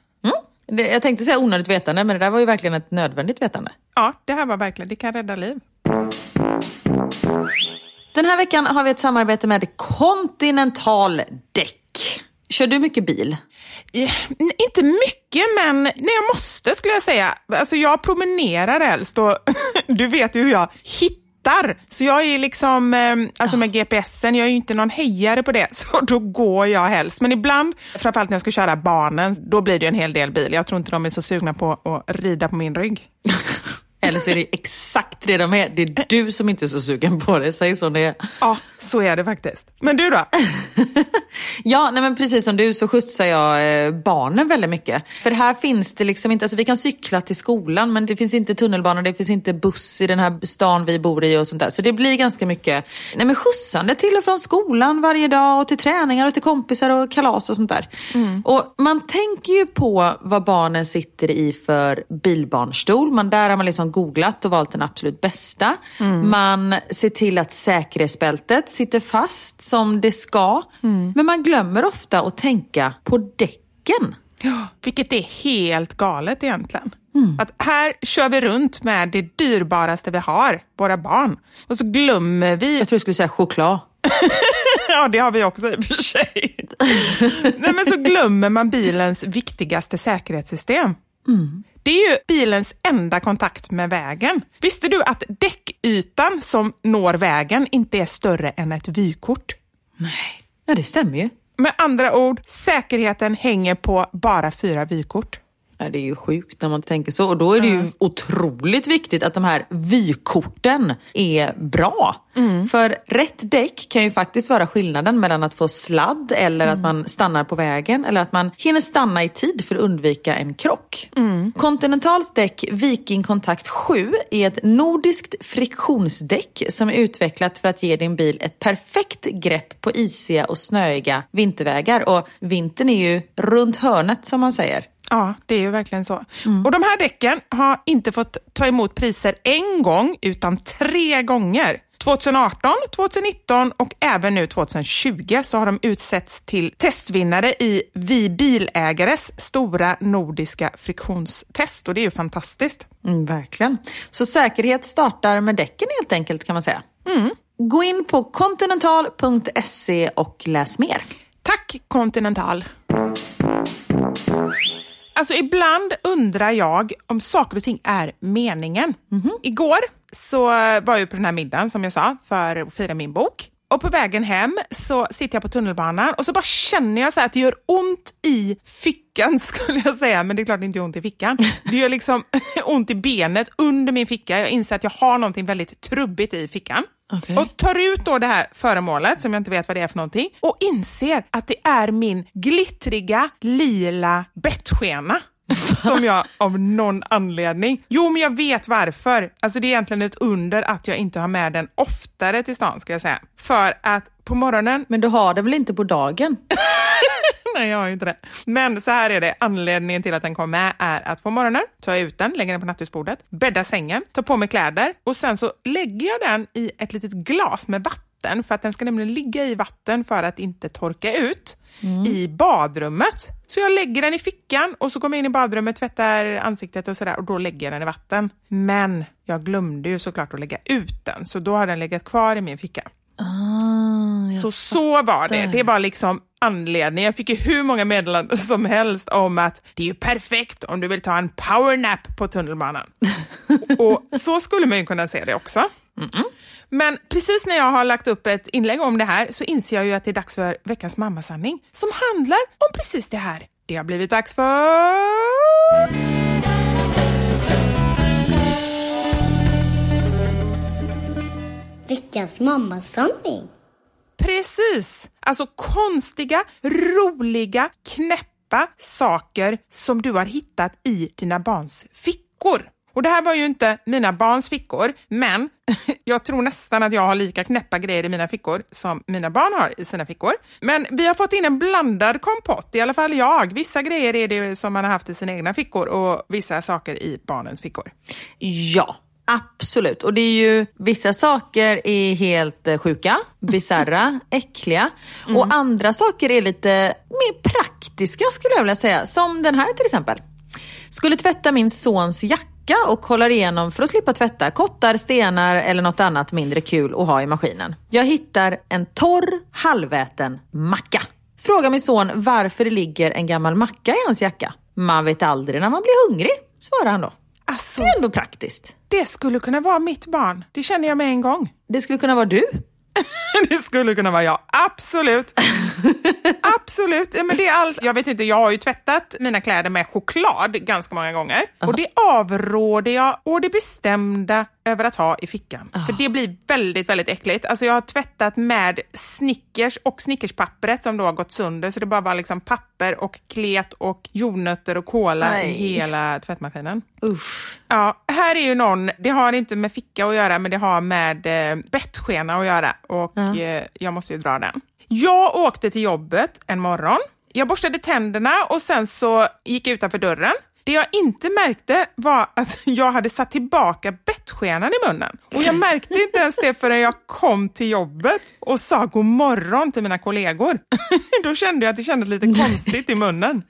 Det, jag tänkte säga onödigt vetande, men det där var ju verkligen ett nödvändigt vetande. Ja, det här var verkligen, det kan rädda liv. Den här veckan har vi ett samarbete med Continental Däck. Kör du mycket bil? Eh, inte mycket, men när jag måste skulle jag säga. Alltså jag promenerar helst och du vet ju hur jag hittar. Så jag är liksom, eh, alltså med GPSen, jag är ju inte någon hejare på det, så då går jag helst. Men ibland, framförallt när jag ska köra barnen, då blir det en hel del bil. Jag tror inte de är så sugna på att rida på min rygg. Eller så är det exakt det de är. Det är du som inte är så sugen på det. Säg så det är. Ja, så är det faktiskt. Men du då? Ja, nej men precis som du så skjutsar jag eh, barnen väldigt mycket. För här finns det liksom inte, alltså vi kan cykla till skolan men det finns inte tunnelbana, det finns inte buss i den här stan vi bor i och sånt där. Så det blir ganska mycket nej men skjutsande till och från skolan varje dag och till träningar och till kompisar och kalas och sånt där. Och man tänker ju på vad barnen sitter i för bilbarnstol. Man, där har man liksom googlat och valt den absolut bästa. Man ser till att säkerhetsbältet sitter fast som det ska. Men man glömmer ofta att tänka på däcken. Ja, vilket är helt galet egentligen. Att här kör vi runt med det dyrbaraste vi har, våra barn. Och så glömmer vi Jag tror du skulle säga choklad. Ja, det har vi också i och för sig. Nej, men så glömmer man bilens viktigaste säkerhetssystem. Det är ju bilens enda kontakt med vägen. Visste du att däckytan som når vägen inte är större än ett vykort? Ja, det stämmer ju. Med andra ord, säkerheten hänger på bara fyra vykort. Ja, det är ju sjukt när man tänker så. Och då är det ju otroligt viktigt att de här vykorten är bra. För rätt däck kan ju faktiskt vara skillnaden mellan att få sladd eller att man stannar på vägen eller att man hinner stanna i tid för att undvika en krock. Continentals däck Viking Contact 7 är ett nordiskt friktionsdäck som är utvecklat för att ge din bil ett perfekt grepp på isiga och snöiga vintervägar. Och vintern är ju runt hörnet som man säger. Ja, det är ju verkligen så. Och de här däcken har inte fått ta emot priser en gång, utan tre gånger. 2018, 2019 och även nu 2020 så har de utsetts till testvinnare i Vi bilägares stora nordiska friktionstest och det är ju fantastiskt. Mm, verkligen. Så säkerhet startar med däcken helt enkelt kan man säga. Mm. Gå in på continental.se och läs mer. Tack Continental! Alltså ibland undrar jag om saker och ting är meningen. Igår så var jag på den här middagen som jag sa för att fira min bok. Och på vägen hem så sitter jag på tunnelbanan och så bara känner jag så att det gör ont i fickan skulle jag säga, men det är klart det inte gör ont i fickan. Det gör liksom ont i benet under min ficka. Jag inser att jag har någonting väldigt trubbigt i fickan. Okej. Och tar ut då det här föremålet som jag inte vet vad det är för någonting och inser att det är min glittriga lila bettskena. som jag av någon anledning... Jo, men jag vet varför. Alltså Det är egentligen ett under att jag inte har med den oftare till stan, ska jag säga. För att på morgonen Men du har det väl inte på dagen? Nej, jag har ju inte det. Men så här är det, anledningen till att den kom med är att på morgonen tar jag ut den, lägger den på nattduksbordet, bäddar sängen, tar på mig kläder och sen så lägger jag den i ett litet glas med vatten för att den ska nämligen ligga i vatten för att inte torka ut i badrummet. Så jag lägger den i fickan och så kommer jag in i badrummet, tvättar ansiktet och sådär och då lägger jag den i vatten. Men jag glömde ju såklart att lägga ut den så då har den legat kvar i min ficka. Ah, Så så var det. Det var liksom anledningen. Jag fick ju hur många meddelanden som helst om att det är ju perfekt om du vill ta en powernap på tunnelbanan. och så skulle man ju kunna se det också. Men precis när jag har lagt upp ett inlägg om det här så inser jag ju att det är dags för veckans mammasanning som handlar om precis det här. Det har blivit dags för... Veckans mammasanning. Precis! Alltså konstiga, roliga, knäppa saker som du har hittat i dina barns fickor. Och det här var ju inte mina barns fickor, men jag tror nästan att jag har lika knäppa grejer i mina fickor som mina barn har i sina fickor. Men vi har fått in en blandad kompott, i alla fall jag. Vissa grejer är det som man har haft i sina egna fickor och vissa saker i barnens fickor. Ja, absolut. Och det är ju vissa saker är helt eh, sjuka, bisarra, äckliga. Och andra saker är lite mer praktiska skulle jag vilja säga. Som den här till exempel. Skulle tvätta min sons jacka och kollar igenom för att slippa tvätta kottar, stenar eller något annat mindre kul att ha i maskinen. Jag hittar en torr, halväten macka. Frågar min son varför det ligger en gammal macka i hans jacka. Man vet aldrig när man blir hungrig, svarar han då. Alltså, Det är ändå praktiskt. det skulle kunna vara mitt barn. Det känner jag med en gång. Det skulle kunna vara du. Det skulle kunna vara jag, absolut. absolut. Ja, Men det är allt. Jag vet inte, jag har ju tvättat mina kläder med choklad ganska många gånger. Och det avråder jag och det bestämda över att ha i fickan. För det blir väldigt, väldigt äckligt. Alltså jag har tvättat med Snickers och Snickerspappret som då har gått sönder. Så det bara var liksom papper och klet och jordnötter och kola i hela tvättmaskinen. Usch. Ja, här är ju någon, det har inte med ficka att göra, men det har med eh, bettskena att göra och eh, jag måste ju dra den. Jag åkte till jobbet en morgon. Jag borstade tänderna och sen så gick jag utanför dörren. Det jag inte märkte var att jag hade satt tillbaka bettskenan i munnen. Och jag märkte inte ens det förrän jag kom till jobbet och sa god morgon till mina kollegor. Då kände jag att det kändes lite konstigt i munnen.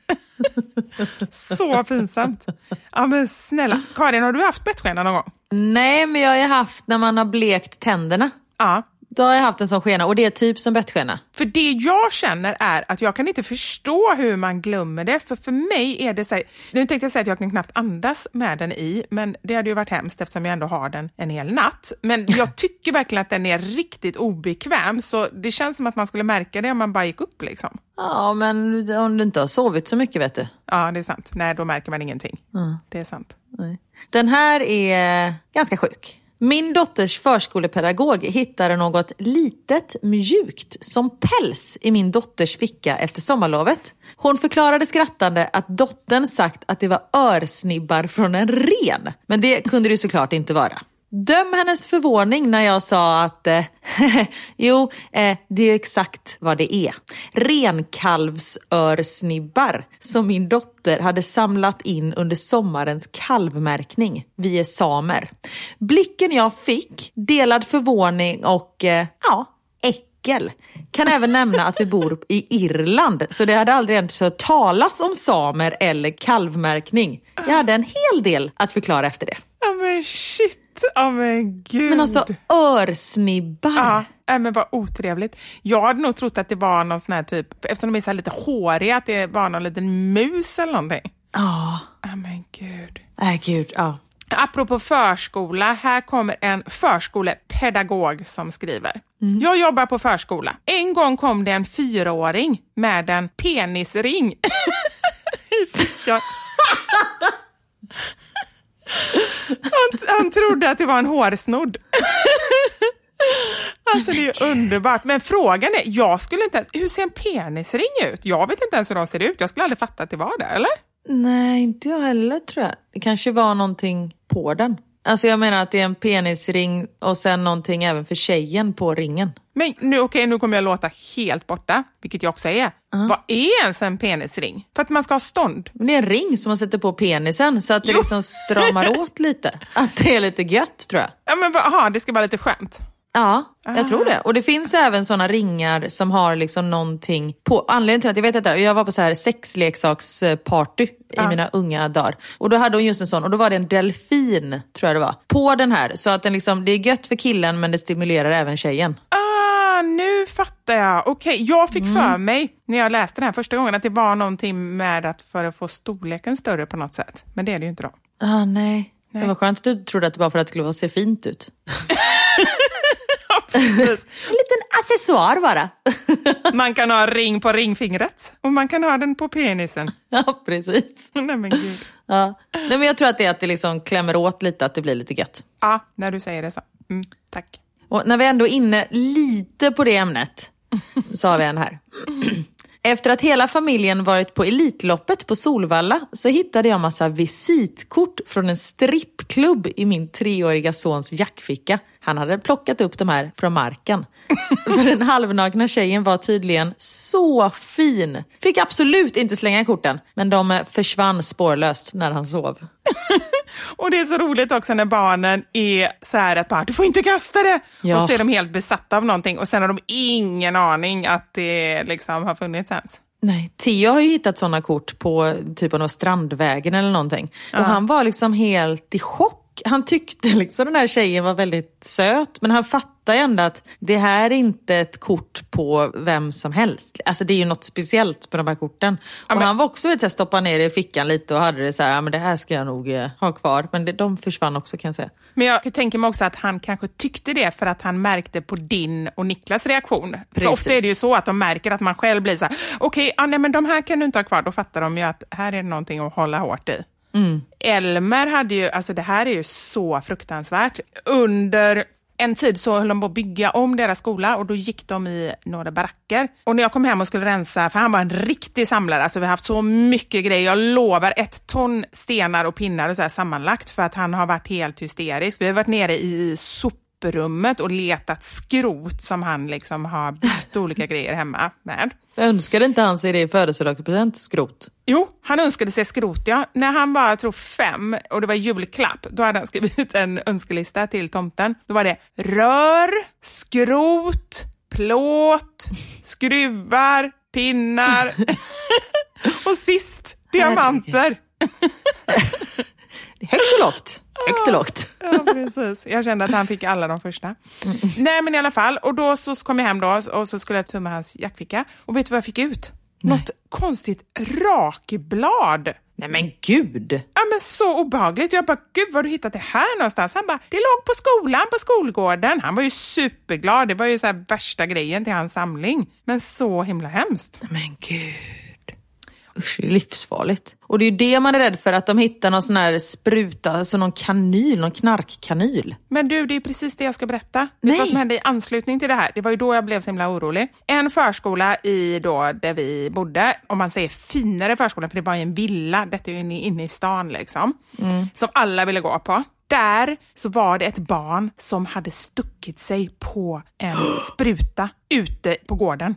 Så pinsamt. Ja men snälla. Karin, har du haft bettskena någon gång? Nej, men jag har haft när man har blekt tänderna. Ja. Då har jag haft en sån skena och det är typ som bettskena. För det jag känner är att jag kan inte förstå hur man glömmer det. För för mig är det så här, nu tänkte jag säga att jag kan knappt andas med den i, men det hade ju varit hemskt eftersom jag ändå har den en hel natt. Men jag tycker verkligen att den är riktigt obekväm, så det känns som att man skulle märka det om man bara gick upp liksom. Ja, men om du inte har sovit så mycket vet du. Ja, det är sant. Nej, då märker man ingenting. Det är sant. Nej. Den här är ganska sjuk. Min dotters förskolepedagog hittade något litet mjukt som päls i min dotters ficka efter sommarlovet. Hon förklarade skrattande att dottern sagt att det var örsnibbar från en ren. Men det kunde det ju såklart inte vara. Döm hennes förvåning när jag sa att eh, jo, eh, det är exakt vad det är. Renkalvsörsnibbar som min dotter hade samlat in under sommarens kalvmärkning. Vi är samer. Blicken jag fick, delad förvåning och eh, ja, äckel. Kan även nämna att vi bor i Irland, så det hade aldrig ens hört talas om samer eller kalvmärkning. Jag hade en hel del att förklara efter det. Ja men shit, ja men gud. Men alltså örsnibbar. Ja, äh, men vad otrevligt. Jag hade nog trott att det var någon sån här typ, eftersom de är så lite håriga, att det var någon liten mus eller någonting. Ja, Ja men gud. nej gud. Ja. Apropå förskola, här kommer en förskolepedagog som skriver. Jag jobbar på förskola. En gång kom det en fyraåring med en penisring i fickan. Han, han trodde att det var en hårsnodd. Alltså det är ju underbart. Men frågan är, jag skulle inte ens, hur ser en penisring ut? Jag vet inte ens hur de ser ut. Jag skulle aldrig fatta att det var det, eller? Nej, inte jag heller tror jag. Det kanske var någonting på den. Alltså jag menar att det är en penisring och sen någonting även för tjejen på ringen. Men nu, okej, nu kommer jag låta helt borta, vilket jag också är. Vad är ens en penisring? För att man ska ha stånd? Men det är en ring som man sätter på penisen så att det Jo. liksom stramar åt lite. Att det är lite gött tror jag. Ja, men aha, det ska vara lite skönt. Ja, jag tror det. Och det finns även sådana ringar som har liksom någonting på. Anledningen till att jag vet detta, jag var på så här sexleksaksparty i mina unga dagar. Och då hade hon just en sån och då var det en delfin, tror jag det var, på den här. Så att den liksom, det är gött för killen men det stimulerar även tjejen. Ah, nu fattar jag. Okej, jag fick för mig när jag läste den här första gången att det var någonting med att för att få storleken större på något sätt. Men det är det ju inte då. Ah, nej. Det var skönt att du trodde att det var för att det skulle se fint ut. Precis. En liten accessoar bara. Man kan ha ring på ringfingret och man kan ha den på penisen. ja, precis. Nej men gud. Ja. Nej, men jag tror att det är att det liksom klämmer åt lite, att det blir lite gött. Ja, när du säger det så. Mm, tack. Och när vi ändå är inne lite på det ämnet så har vi en här. Efter att hela familjen varit på Elitloppet på Solvalla så hittade jag massa visitkort från en strippklubb i min treåriga sons jackficka. Han hade plockat upp de här från marken. För den halvnakna tjejen var tydligen så fin. Fick absolut inte slänga korten, men de försvann spårlöst när han sov. Och det är så roligt också när barnen är så här att bara, du får inte kasta det! Ja. Och så är de helt besatta av någonting och sen har de ingen aning att det liksom har funnits ens. Nej, Theo har ju hittat sådana kort på typ av Strandvägen eller någonting. Och han var liksom helt i chock. Han tyckte liksom den här tjejen var väldigt söt, men han fattar ju ändå att det här är inte ett kort på vem som helst. Alltså det är ju något speciellt på de här korten. Och men- han var också vet, stoppa ner det i fickan lite och hade det så här, ja, men det här ska jag nog eh, ha kvar. Men det, de försvann också kan jag säga. Men jag tänker mig också att han kanske tyckte det för att han märkte på din och Niklas reaktion. För Precis. ofta är det ju så att de märker att man själv blir så här, okej, ah, nej, men de här kan du inte ha kvar. Då fattar de ju att här är det någonting att hålla hårt i. Elmer hade ju, alltså det här är ju så fruktansvärt. Under en tid så höll de på att bygga om deras skola och då gick de i några baracker. Och när jag kom hem och skulle rensa, för han var en riktig samlare, alltså vi har haft så mycket grejer, jag lovar ett ton stenar och pinnar och så här sammanlagt för att han har varit helt hysterisk. Vi har varit nere i soprummet och letat skrot som han liksom har byggt olika grejer hemma med. Jag önskade inte han sig det i födelsedagspresent, skrot. Jo, han önskade sig skrot, ja. När han var, jag tror fem, och det var julklapp, då hade han skrivit en önskelista till tomten. Då var det rör, skrot, plåt, skruvar, pinnar och sist diamanter. Högt och lågt. Högt och lågt. Ja, precis. Jag kände att han fick alla de första. Nej, men i alla fall. Och då så kom jag hem då och så skulle jag tumma hans jackficka. Och vet du vad jag fick ut? Något konstigt rakblad. Nej men gud. Ja men så obehagligt. Jag bara, gud var har du hittat det här någonstans? Han bara, det låg på skolan, på skolgården. Han var ju superglad. Det var ju så här värsta grejen till hans samling. Men så himla hemskt. Men gud. Usch, det är livsfarligt. Och det är ju det man är rädd för, att de hittar någon sån här spruta, alltså någon kanyl, någon knarkkanyl. Men du, det är precis det jag ska berätta. Vet Nej. du vad som hände i anslutning till det här? Det var ju då jag blev så himla orolig. En förskola i då där vi bodde, om man säger finare förskola, för det var ju en villa, detta är ju inne, inne i stan liksom, som alla ville gå på. där så var det ett barn som hade stuckit sig på en spruta ute på gården.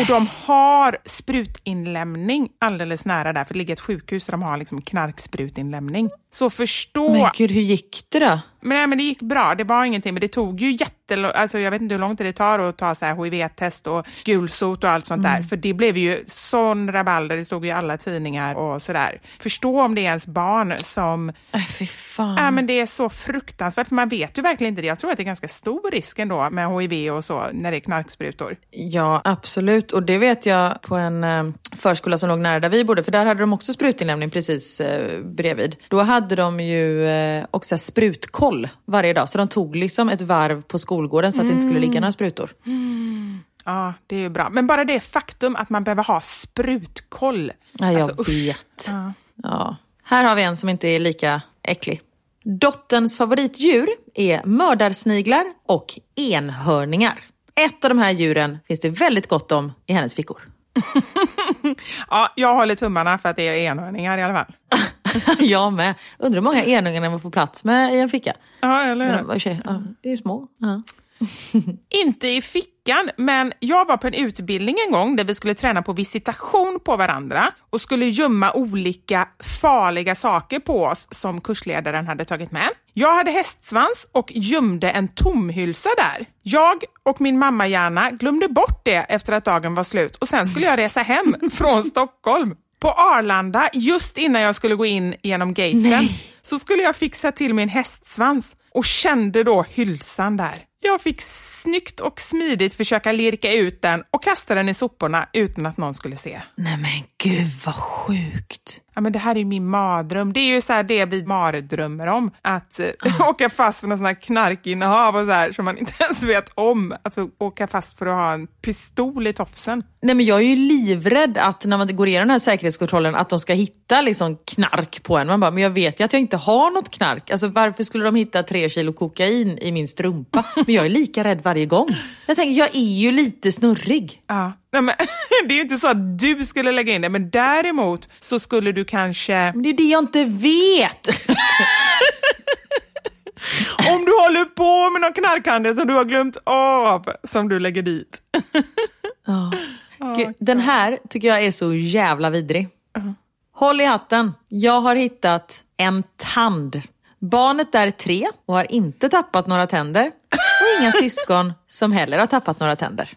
Och de har sprutinlämning alldeles nära där, för det ligger ett sjukhus där de har liksom knarksprutinlämning. Så förstå... Men gud, hur gick det då? Men, nej, men det gick bra, det var ingenting, men det tog ju jättelång alltså jag vet inte hur lång tid det tar att ta så här HIV-test och gulsot och allt sånt där, för det blev ju sån rabalder, det stod ju i alla tidningar och sådär. Förstå om det är ens barn som... Äh, fy fan. Ja, men det är så fruktansvärt, för man vet ju verkligen inte det. Jag tror att det är ganska stor risk ändå med HIV och så, när det är knarksprutor. Ja, absolut. Och det vet jag på en eh, förskola som låg nära där vi bodde, för där hade de också sprutinlämning precis eh, bredvid. Då hade de ju eh, också sprutkoll varje dag, så de tog liksom ett varv på skolgården så att det inte skulle ligga några sprutor. Ja, det är ju bra. Men bara det faktum att man behöver ha sprutkoll. Ja, jag Alltså, vet. Ja. Ja. Här har vi en som inte är lika äcklig. Dotterns favoritdjur är mördarsniglar och enhörningar. Ett av de här djuren finns det väldigt gott om i hennes fickor. Ja, jag håller tummarna för att det är enhörningar i alla fall. jag med. Undrar hur många enhörningar man får plats med i en ficka. Ja, eller hur? de, tjej, ja, det är små. Ja. Inte i fickan, men jag var på en utbildning en gång där vi skulle träna på visitation på varandra och skulle gömma olika farliga saker på oss som kursledaren hade tagit med. Jag hade hästsvans och gömde en tomhylsa där. Jag och min mamma Jana glömde bort det efter att dagen var slut och sen skulle jag resa hem från Stockholm. På Arlanda, just innan jag skulle gå in genom gaten, Nej. så skulle jag fixa till min hästsvans och kände då hylsan där. Jag fick snyggt och smidigt försöka lirka ut den och kasta den i soporna utan att någon skulle se. Nej men gud vad sjukt. Ja, men det här är ju min mardröm. Det är ju så här det vi mardrömmer om. Att eh, åka fast för någon sån här knarkinnehav och så här som man inte ens vet om. Alltså åka fast för att ha en pistol i tofsen. Nej men jag är ju livrädd att när man går igenom den här säkerhetskontrollen att de ska hitta liksom knark på en. Man bara, men jag vet ju att jag inte har något knark. Alltså varför skulle de hitta tre kilo kokain i min strumpa? Men jag är lika rädd varje gång. Jag tänker, jag är ju lite snurrig. Ja. Nej, men, det är ju inte så att du skulle lägga in det, men däremot så skulle du kanske... Men det är det jag inte vet. Om du håller på med någon knarkhandel som du har glömt av, som du lägger dit. Gud, den här tycker jag är så jävla vidrig. Håll i hatten. Jag har hittat en tand. Barnet är tre och har inte tappat några tänder. Och inga syskon som heller har tappat några tänder.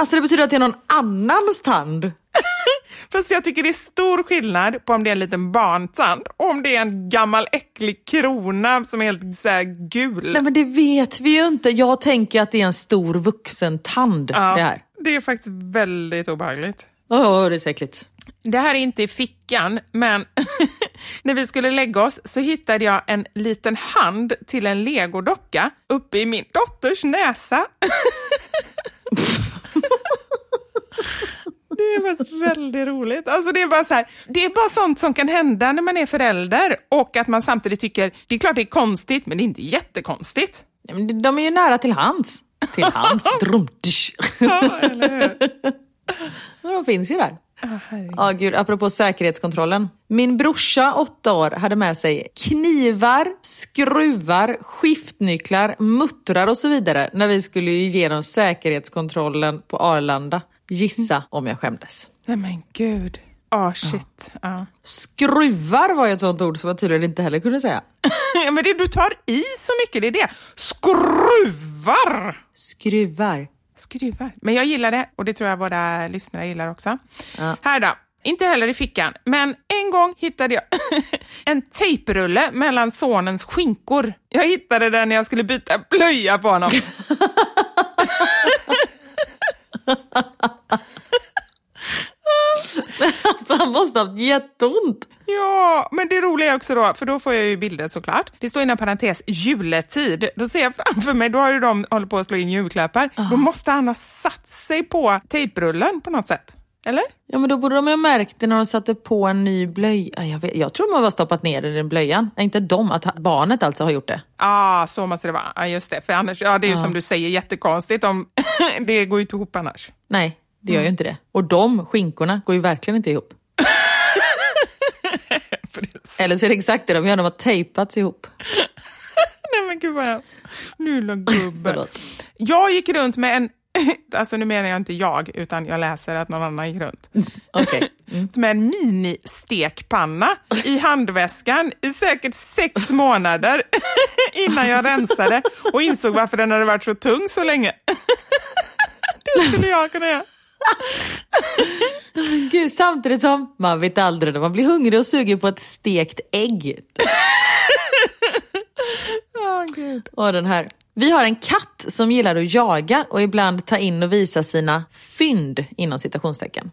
Alltså det betyder att det är någon annans tand. Fast jag tycker det är stor skillnad på om det är en liten barntand och om det är en gammal äcklig krona som är helt så gul. Nej men det vet vi ju inte. Jag tänker att det är en stor vuxen tand Ja, det här. det är faktiskt väldigt obehagligt. Åh, det är äckligt. Det här är inte i fickan, men när vi skulle lägga oss så hittade jag en liten hand till en legodocka uppe i min dotters näsa. Det är faktiskt väldigt roligt. Alltså det, är bara så här, det är bara sånt som kan hända när man är förälder och att man samtidigt tycker, det är klart det är konstigt, men det är inte jättekonstigt. De är ju nära till hands. Till hands. Drumtsch. Ja, eller hur? De finns ju där. Ja, gud, apropå säkerhetskontrollen. Min brorsa, åtta år, hade med sig knivar, skruvar, skiftnycklar, muttrar och så vidare när vi skulle igenom säkerhetskontrollen på Arlanda. Gissa om jag skämdes. Nej men gud. Ah shit. Ja. Skruvar var ju ett sånt ord som jag tydligen inte heller kunde säga. Ja, men det du tar i så mycket, det är det. Skruvar! Skruvar. Skruvar. Men jag gillar det och det tror jag våra lyssnare gillar också. Ja. Här då. Inte heller i fickan, men en gång hittade jag en tejprulle mellan sonens skinkor. Jag hittade den när jag skulle byta blöja på honom. Alltså han måste ha haft jätteont. Ja, men det roliga är också då, för då får jag ju bilder såklart. Det står inom parentes juletid. Då ser jag framför mig, då har ju de hållit på att slå in julklappar. Då måste han ha satt sig på tejprullen på något sätt. Eller? Ja men då borde de ju ha märkt det när de satte på en ny blöja. Jag, vet, jag tror de har stoppat ner den i blöjan. Nej, Inte de, att barnet alltså har gjort det. Ja, ah, så måste det vara. Ja, just det. För annars, ja, det är ju som du säger jättekonstigt. Om, det går ju inte ihop annars. Nej, det gör ju inte det. Och de skinkorna går ju verkligen inte ihop. Eller så är det exakt det de gör, de har tejpats ihop. Nej men gud vad hemskt. Lilla gubben. Jag gick runt med en, alltså nu menar jag inte jag, utan jag läser att någon annan gick runt. Okej. Med en mini-stekpanna i handväskan i säkert sex månader innan jag rensade och insåg varför den hade varit så tung så länge. Det skulle jag kunna göra. Gud, samtidigt som man vet aldrig när man blir hungrig och sugen på ett stekt ägg. Åh, Gud. Och den här. Vi har en katt som gillar att jaga och ibland ta in och visa sina fynd inom citationstecken.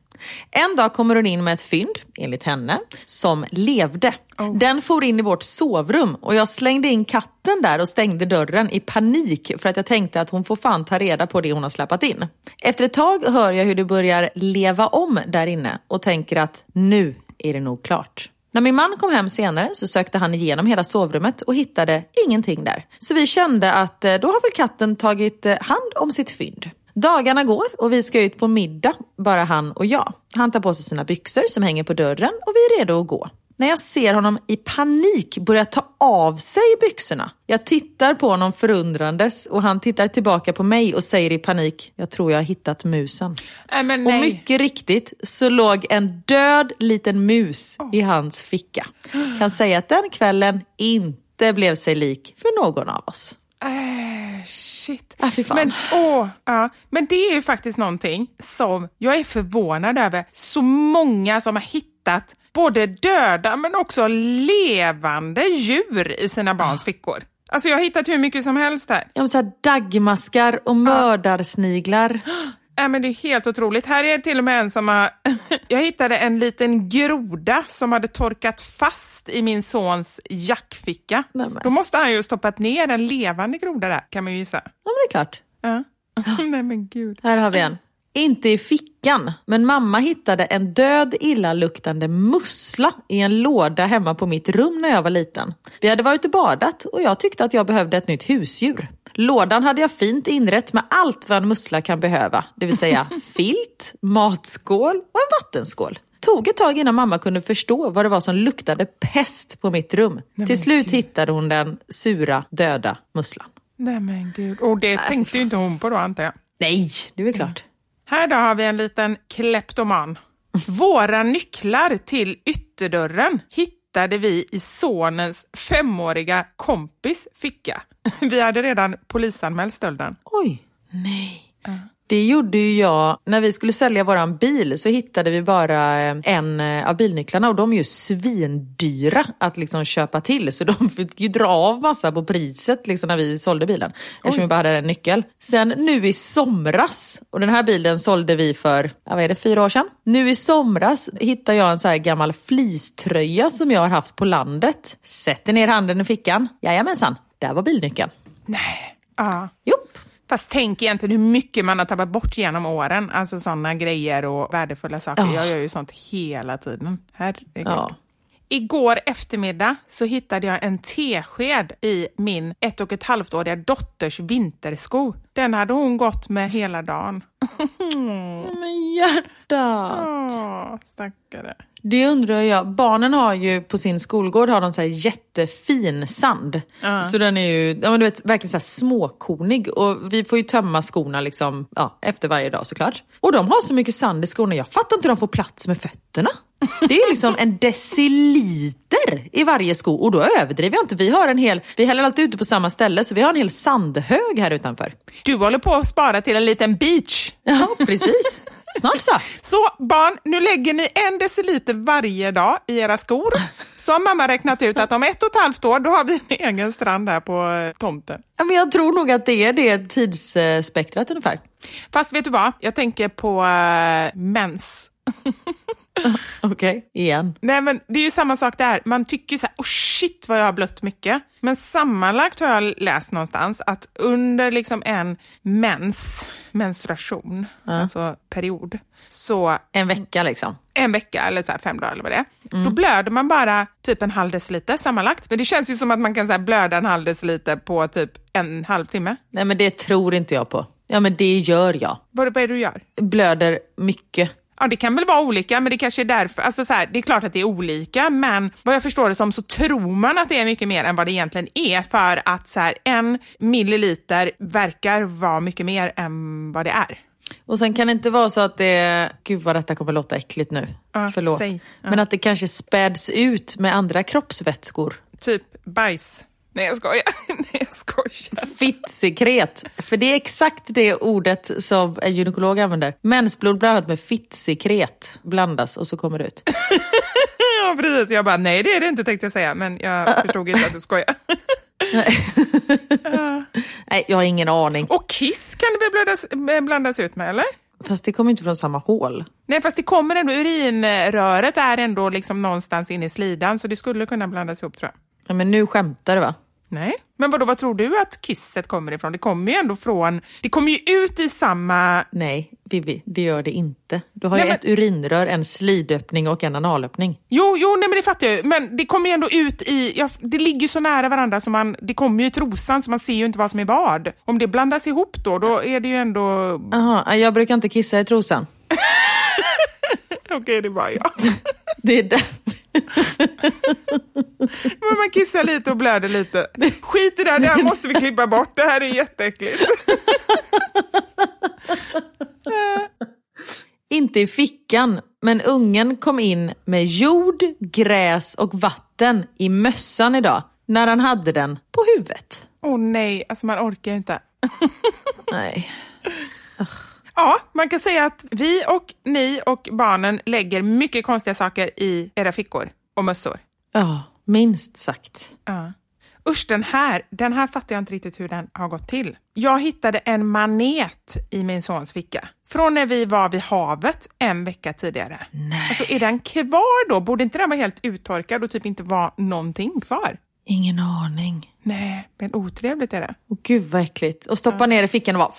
En dag kommer hon in med ett fynd, enligt henne, som levde. Den for in i vårt sovrum och jag slängde in katten där och stängde dörren i panik för att jag tänkte att hon får fan ta reda på det hon har släpat in. Efter ett tag hör jag hur det börjar leva om där inne och tänker att nu är det nog klart. När min man kom hem senare så sökte han igenom hela sovrummet och hittade ingenting där. Så vi kände att eh, då har väl katten tagit eh, hand om sitt fynd. Dagarna går och vi ska ut på middag, bara han och jag. Han tar på sig sina byxor som hänger på dörren och vi är redo att gå. När jag ser honom i panik börja ta av sig byxorna. Jag tittar på honom förundrandes och han tittar tillbaka på mig och säger i panik, jag tror jag har hittat musen. Men Och mycket riktigt så låg en död liten mus i hans ficka. Kan säga att den kvällen inte blev sig lik för någon av oss. Äh, shit. Fan. men, åh, ja. men det är ju faktiskt någonting som jag är förvånad över. Så många som har hittat både döda men också levande djur i sina barns fickor. Alltså jag har hittat hur mycket som helst här. Ja, men så här daggmaskar och mördarsniglar. Äh, men det är helt otroligt. Här är till och med en som har... Jag hittade en liten groda som hade torkat fast i min sons jackficka. Nej, men. Då måste han ju stoppat ner en levande groda där, kan man ju gissa. Ja, men det är klart. Ja. Nej men gud. Här har vi en. Inte i fickan, men mamma hittade en död illaluktande mussla i en låda hemma på mitt rum när jag var liten. Vi hade varit och badat och jag tyckte att jag behövde ett nytt husdjur. Lådan hade jag fint inrett med allt vad en mussla kan behöva, det vill säga filt, matskål och en vattenskål. Tog ett tag innan mamma kunde förstå vad det var som luktade pest på mitt rum. Till slut hittade hon den sura, döda musslan. Nej men gud. Och det tänkte ju inte hon på då antar jag. Nej, det är väl klart. Här då har vi en liten kleptoman. Våra nycklar till ytterdörren hittade vi i sonens femåriga kompis ficka. Vi hade redan polisanmält stölden. Oj. Nej. Det gjorde ju jag. När vi skulle sälja våran bil så hittade vi bara eh, en eh, av bilnycklarna och de är ju svindyra att liksom köpa till. Så de fick ju dra av massa på priset liksom när vi sålde bilen. Eftersom vi bara hade en nyckel. Sen nu i somras, och den här bilen sålde vi för, vad är det, fyra år sedan. Nu i somras hittade jag en så här gammal fleecetröja som jag har haft på landet. Sätter ner handen i fickan. Jajamensan, där var bilnyckeln. Nej. Ja. Jopp. Fast tänk egentligen hur mycket man har tappat bort genom åren. Alltså sådana grejer och värdefulla saker. Ja. Jag gör ju sånt hela tiden. Herregud. Ja. Igår eftermiddag så hittade jag en tesked i min ett och ett halvt åriga dotters vintersko. Den hade hon gått med hela dagen. Men hjärtat. Åh, stackare. Det undrar jag. Barnen har ju på sin skolgård har de så jättefin sand. Så den är ju ja, men du vet, verkligen så småkornig. Och vi får ju tömma skorna liksom, ja, efter varje dag såklart. Och de har så mycket sand i skorna. Jag fattar inte hur de får plats med fötterna. Det är liksom en deciliter i varje sko. Och då överdriver jag inte. Vi har en hel, vi häller alltid ute på samma ställe så vi har en hel sandhög här utanför. Du håller på att spara till en liten beach. Ja, precis. Snart så. Så barn, nu lägger ni en deciliter varje dag i era skor. Så har mamma räknat ut att om ett och ett halvt år då har vi en egen strand här på eh, tomten. Ja, men jag tror nog att det är det tidsspektrat ungefär. Fast vet du vad? Jag tänker på uh, mens. Okej, igen. Nej men det är ju samma sak där. Man tycker så här, oh shit vad jag har blött mycket. Men sammanlagt har jag läst någonstans att under liksom en mens, menstruation, alltså period, så En vecka liksom. en vecka eller så fem dagar eller vad det är, då blöder man bara typ en halv deciliter sammanlagt. Men det känns ju som att man kan så blöda en halv deciliter på typ en halvtimme. Nej men det tror inte jag på. Ja men det gör jag. Vad, vad är det du gör? Blöder mycket. Ja, det kan väl vara olika, men det kanske är därför. Alltså så här, det är klart att det är olika, men vad jag förstår det som så tror man att det är mycket mer än vad det egentligen är för att så här, en milliliter verkar vara mycket mer än vad det är. Och sen kan det inte vara så att det, gud vad detta kommer låta äckligt nu, Ja, förlåt. säg. Ja. Men att det kanske späds ut med andra kroppsvätskor. Typ bajs. Nej, jag skojar. Nej, jag skojar. Fittsekret. För det är exakt det ordet som en gynekolog använder. Mensblod blandat med fittsekret blandas och så kommer det ut. Ja, precis. Jag bara, nej det är det inte tänkte jag säga, men jag förstod inte att du skojar. Nej, jag har ingen aning. Och kiss kan det väl blandas, blandas ut med, eller? Fast det kommer inte från samma hål. Nej, fast det kommer ändå, urinröret är ändå liksom någonstans inne i slidan, så det skulle kunna blandas ihop tror jag. Ja, men nu skämtar du va? Nej, men vadå, vad tror du att kisset kommer ifrån? Det kommer ju ändå från, det kommer ju ut i samma... Nej, Bibi, det gör det inte. Du har Nej, ju men- ett urinrör, en slidöppning och en analöppning. Jo, jo, nej men det fattar jag men det kommer ju ändå ut i, ja, det ligger ju så nära varandra så man, det kommer ju i trosan så man ser ju inte vad som är vad. Om det blandas ihop då, då är det ju ändå, Jaha, jag brukar inte kissa i trosan. okej det var jag. Det är där. Men man kissar lite och blöder lite. Skit i det här, det här måste vi klippa bort, det här är jätteäckligt. Inte i fickan, men ungen kom in med jord, gräs och vatten i mössan idag. När han hade den på huvudet. Åh oh, nej, alltså man orkar inte. Nej. Ja, man kan säga att vi och ni och barnen lägger mycket konstiga saker i era fickor och mössor. Ja, minst sagt. Ja. Usch, den här, den här fattar jag inte riktigt hur den har gått till. Jag hittade en manet i min sons ficka. Från när vi var vid havet en vecka tidigare. Nej. Alltså är den kvar då? Borde inte den vara helt uttorkad och typ inte vara någonting kvar? Ingen aning. Nej, men otrevligt är det. Och gud vad äckligt. Och stoppa ner i fickan och bara...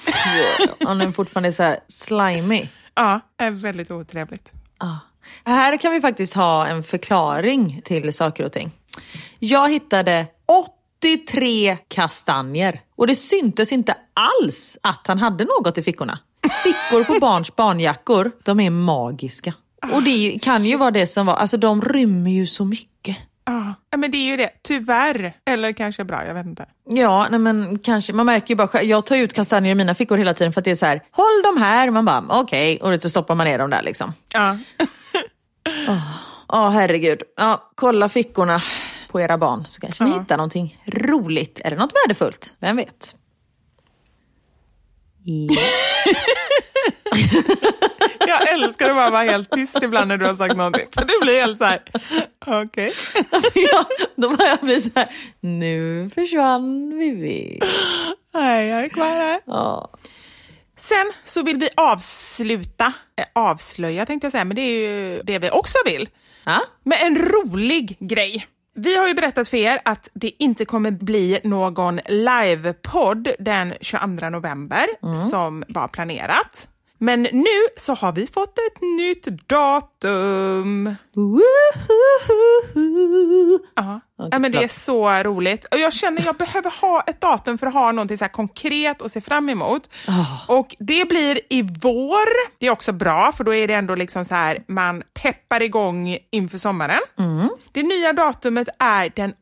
och den fortfarande är så här slimy. Ja, är väldigt otrevligt. Ja. Här kan vi faktiskt ha en förklaring till saker och ting. Jag hittade 83 kastanjer och det syntes inte alls att han hade något i fickorna. Fickor på barns barnjackor, de är magiska. Och det kan ju vara det som var, alltså de rymmer ju så mycket. Ja, men det är ju det. Tyvärr. Eller kanske bra, jag vet inte. Ja, nej men kanske. Man märker ju bara Jag tar ju ut kastanjer i mina fickor hela tiden för att det är så här, håll dem här. Man bara, okej. Och så stoppar man ner dem där liksom. Ja. Ja, herregud. Ja, kolla fickorna på era barn så kanske ni Ja. hittar någonting roligt eller något värdefullt. Vem vet? Ja. Jag älskar att bara vara helt tyst ibland när du har sagt någonting. För du blir helt så här, okej. ja, då var jag blir så här, nu försvann Vivi. Nej, jag är kvar här. Ja. Sen så vill vi avsluta, eh, avslöja tänkte jag säga, men det är ju det vi också vill. Ja? Med en rolig grej. Vi har ju berättat för er att det inte kommer bli någon livepodd den 22 november som var planerat. Men nu så har vi fått ett nytt datum. Woohoo. Ja. Men det är så roligt. Och jag känner jag behöver ha ett datum för att ha någonting så konkret att se fram emot. Och det blir i vår. Det är också bra för då är det ändå liksom så här man peppar igång inför sommaren. Det nya datumet är den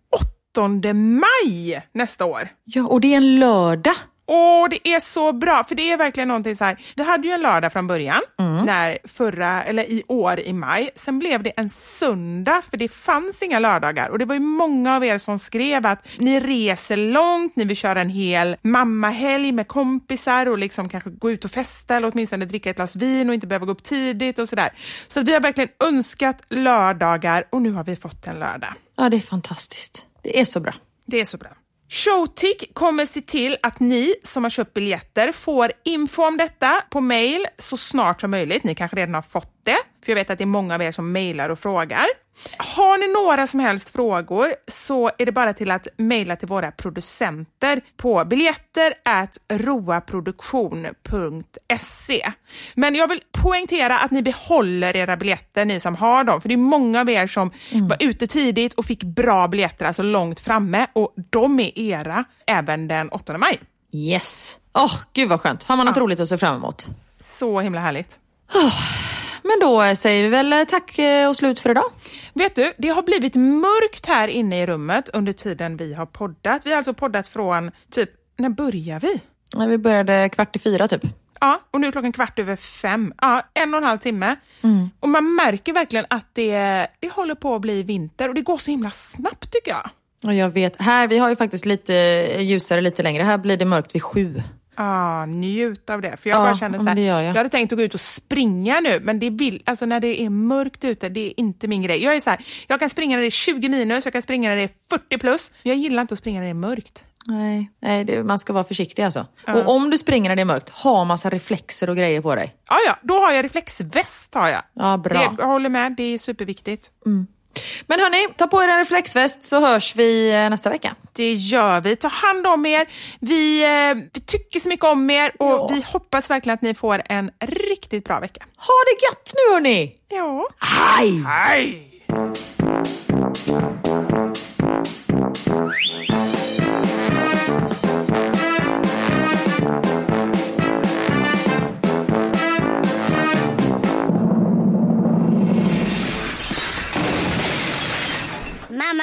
8 maj nästa år. Ja, och det är en lördag. Åh, det är så bra, för det är verkligen någonting så här. Vi hade ju en lördag från början, Mm. när förra, eller i år i maj. Sen blev det en söndag, för det fanns inga lördagar. Och det var ju många av er som skrev att ni reser långt, ni vill köra en hel mammahelg med kompisar och liksom kanske gå ut och festa eller åtminstone dricka ett glas vin och inte behöva gå upp tidigt och sådär. Så vi har verkligen önskat lördagar och nu har vi fått en lördag. Ja, det är fantastiskt. Det är så bra. Det är så bra. Showtick kommer se till att ni som har köpt biljetter får info om detta på mail så snart som möjligt. Ni kanske redan har fått det, för jag vet att det är många av er som mejlar och frågar. Har ni några som helst frågor så är det bara till att mejla till våra producenter på biljetter roaproduktion.se. Men jag vill poängtera att ni behåller era biljetter, ni som har dem, för det är många av er som var ute tidigt och fick bra biljetter, alltså långt framme, och de är era även den 8 maj. Yes. Åh, gud vad skönt. Har man något roligt att se fram emot? Så himla härligt. Men då säger vi väl tack eh, och slut för idag. Vet du, det har blivit mörkt här inne i rummet under tiden vi har poddat. Vi har alltså poddat från typ, när börjar vi? Vi började kvart i fyra typ. Ja, och nu är klockan kvart över fem. Ja, en och en halv timme. Mm. Och man märker verkligen att det, det håller på att bli vinter och det går så himla snabbt tycker jag. Och jag vet, här, vi har ju faktiskt lite ljusare lite längre. Här blir det mörkt vid sju. Ah, njut av det. För jag ja, bara känner så här, jag. jag. hade tänkt att gå ut och springa nu, men det vill, alltså när det är mörkt ute, det är inte min grej. Jag är så här, jag kan springa när det är 20 minus, jag kan springa när det är 40 plus. Jag gillar inte att springa när det är mörkt. Nej, nej det, man ska vara försiktig alltså. Ja. Och om du springer när det är mörkt, ha massa reflexer och grejer på dig. Ja, ja, då har jag reflexväst. Har jag. Ja, bra. Det, jag håller med, det är superviktigt. Mm. Men hörni, ta på er en reflexväst så hörs vi eh, nästa vecka. Det gör vi. Ta hand om er. Vi, eh, vi tycker så mycket om er och ja. vi hoppas verkligen att ni får en riktigt bra vecka. Ha det gött nu hörni! Ja. Hej! Hej!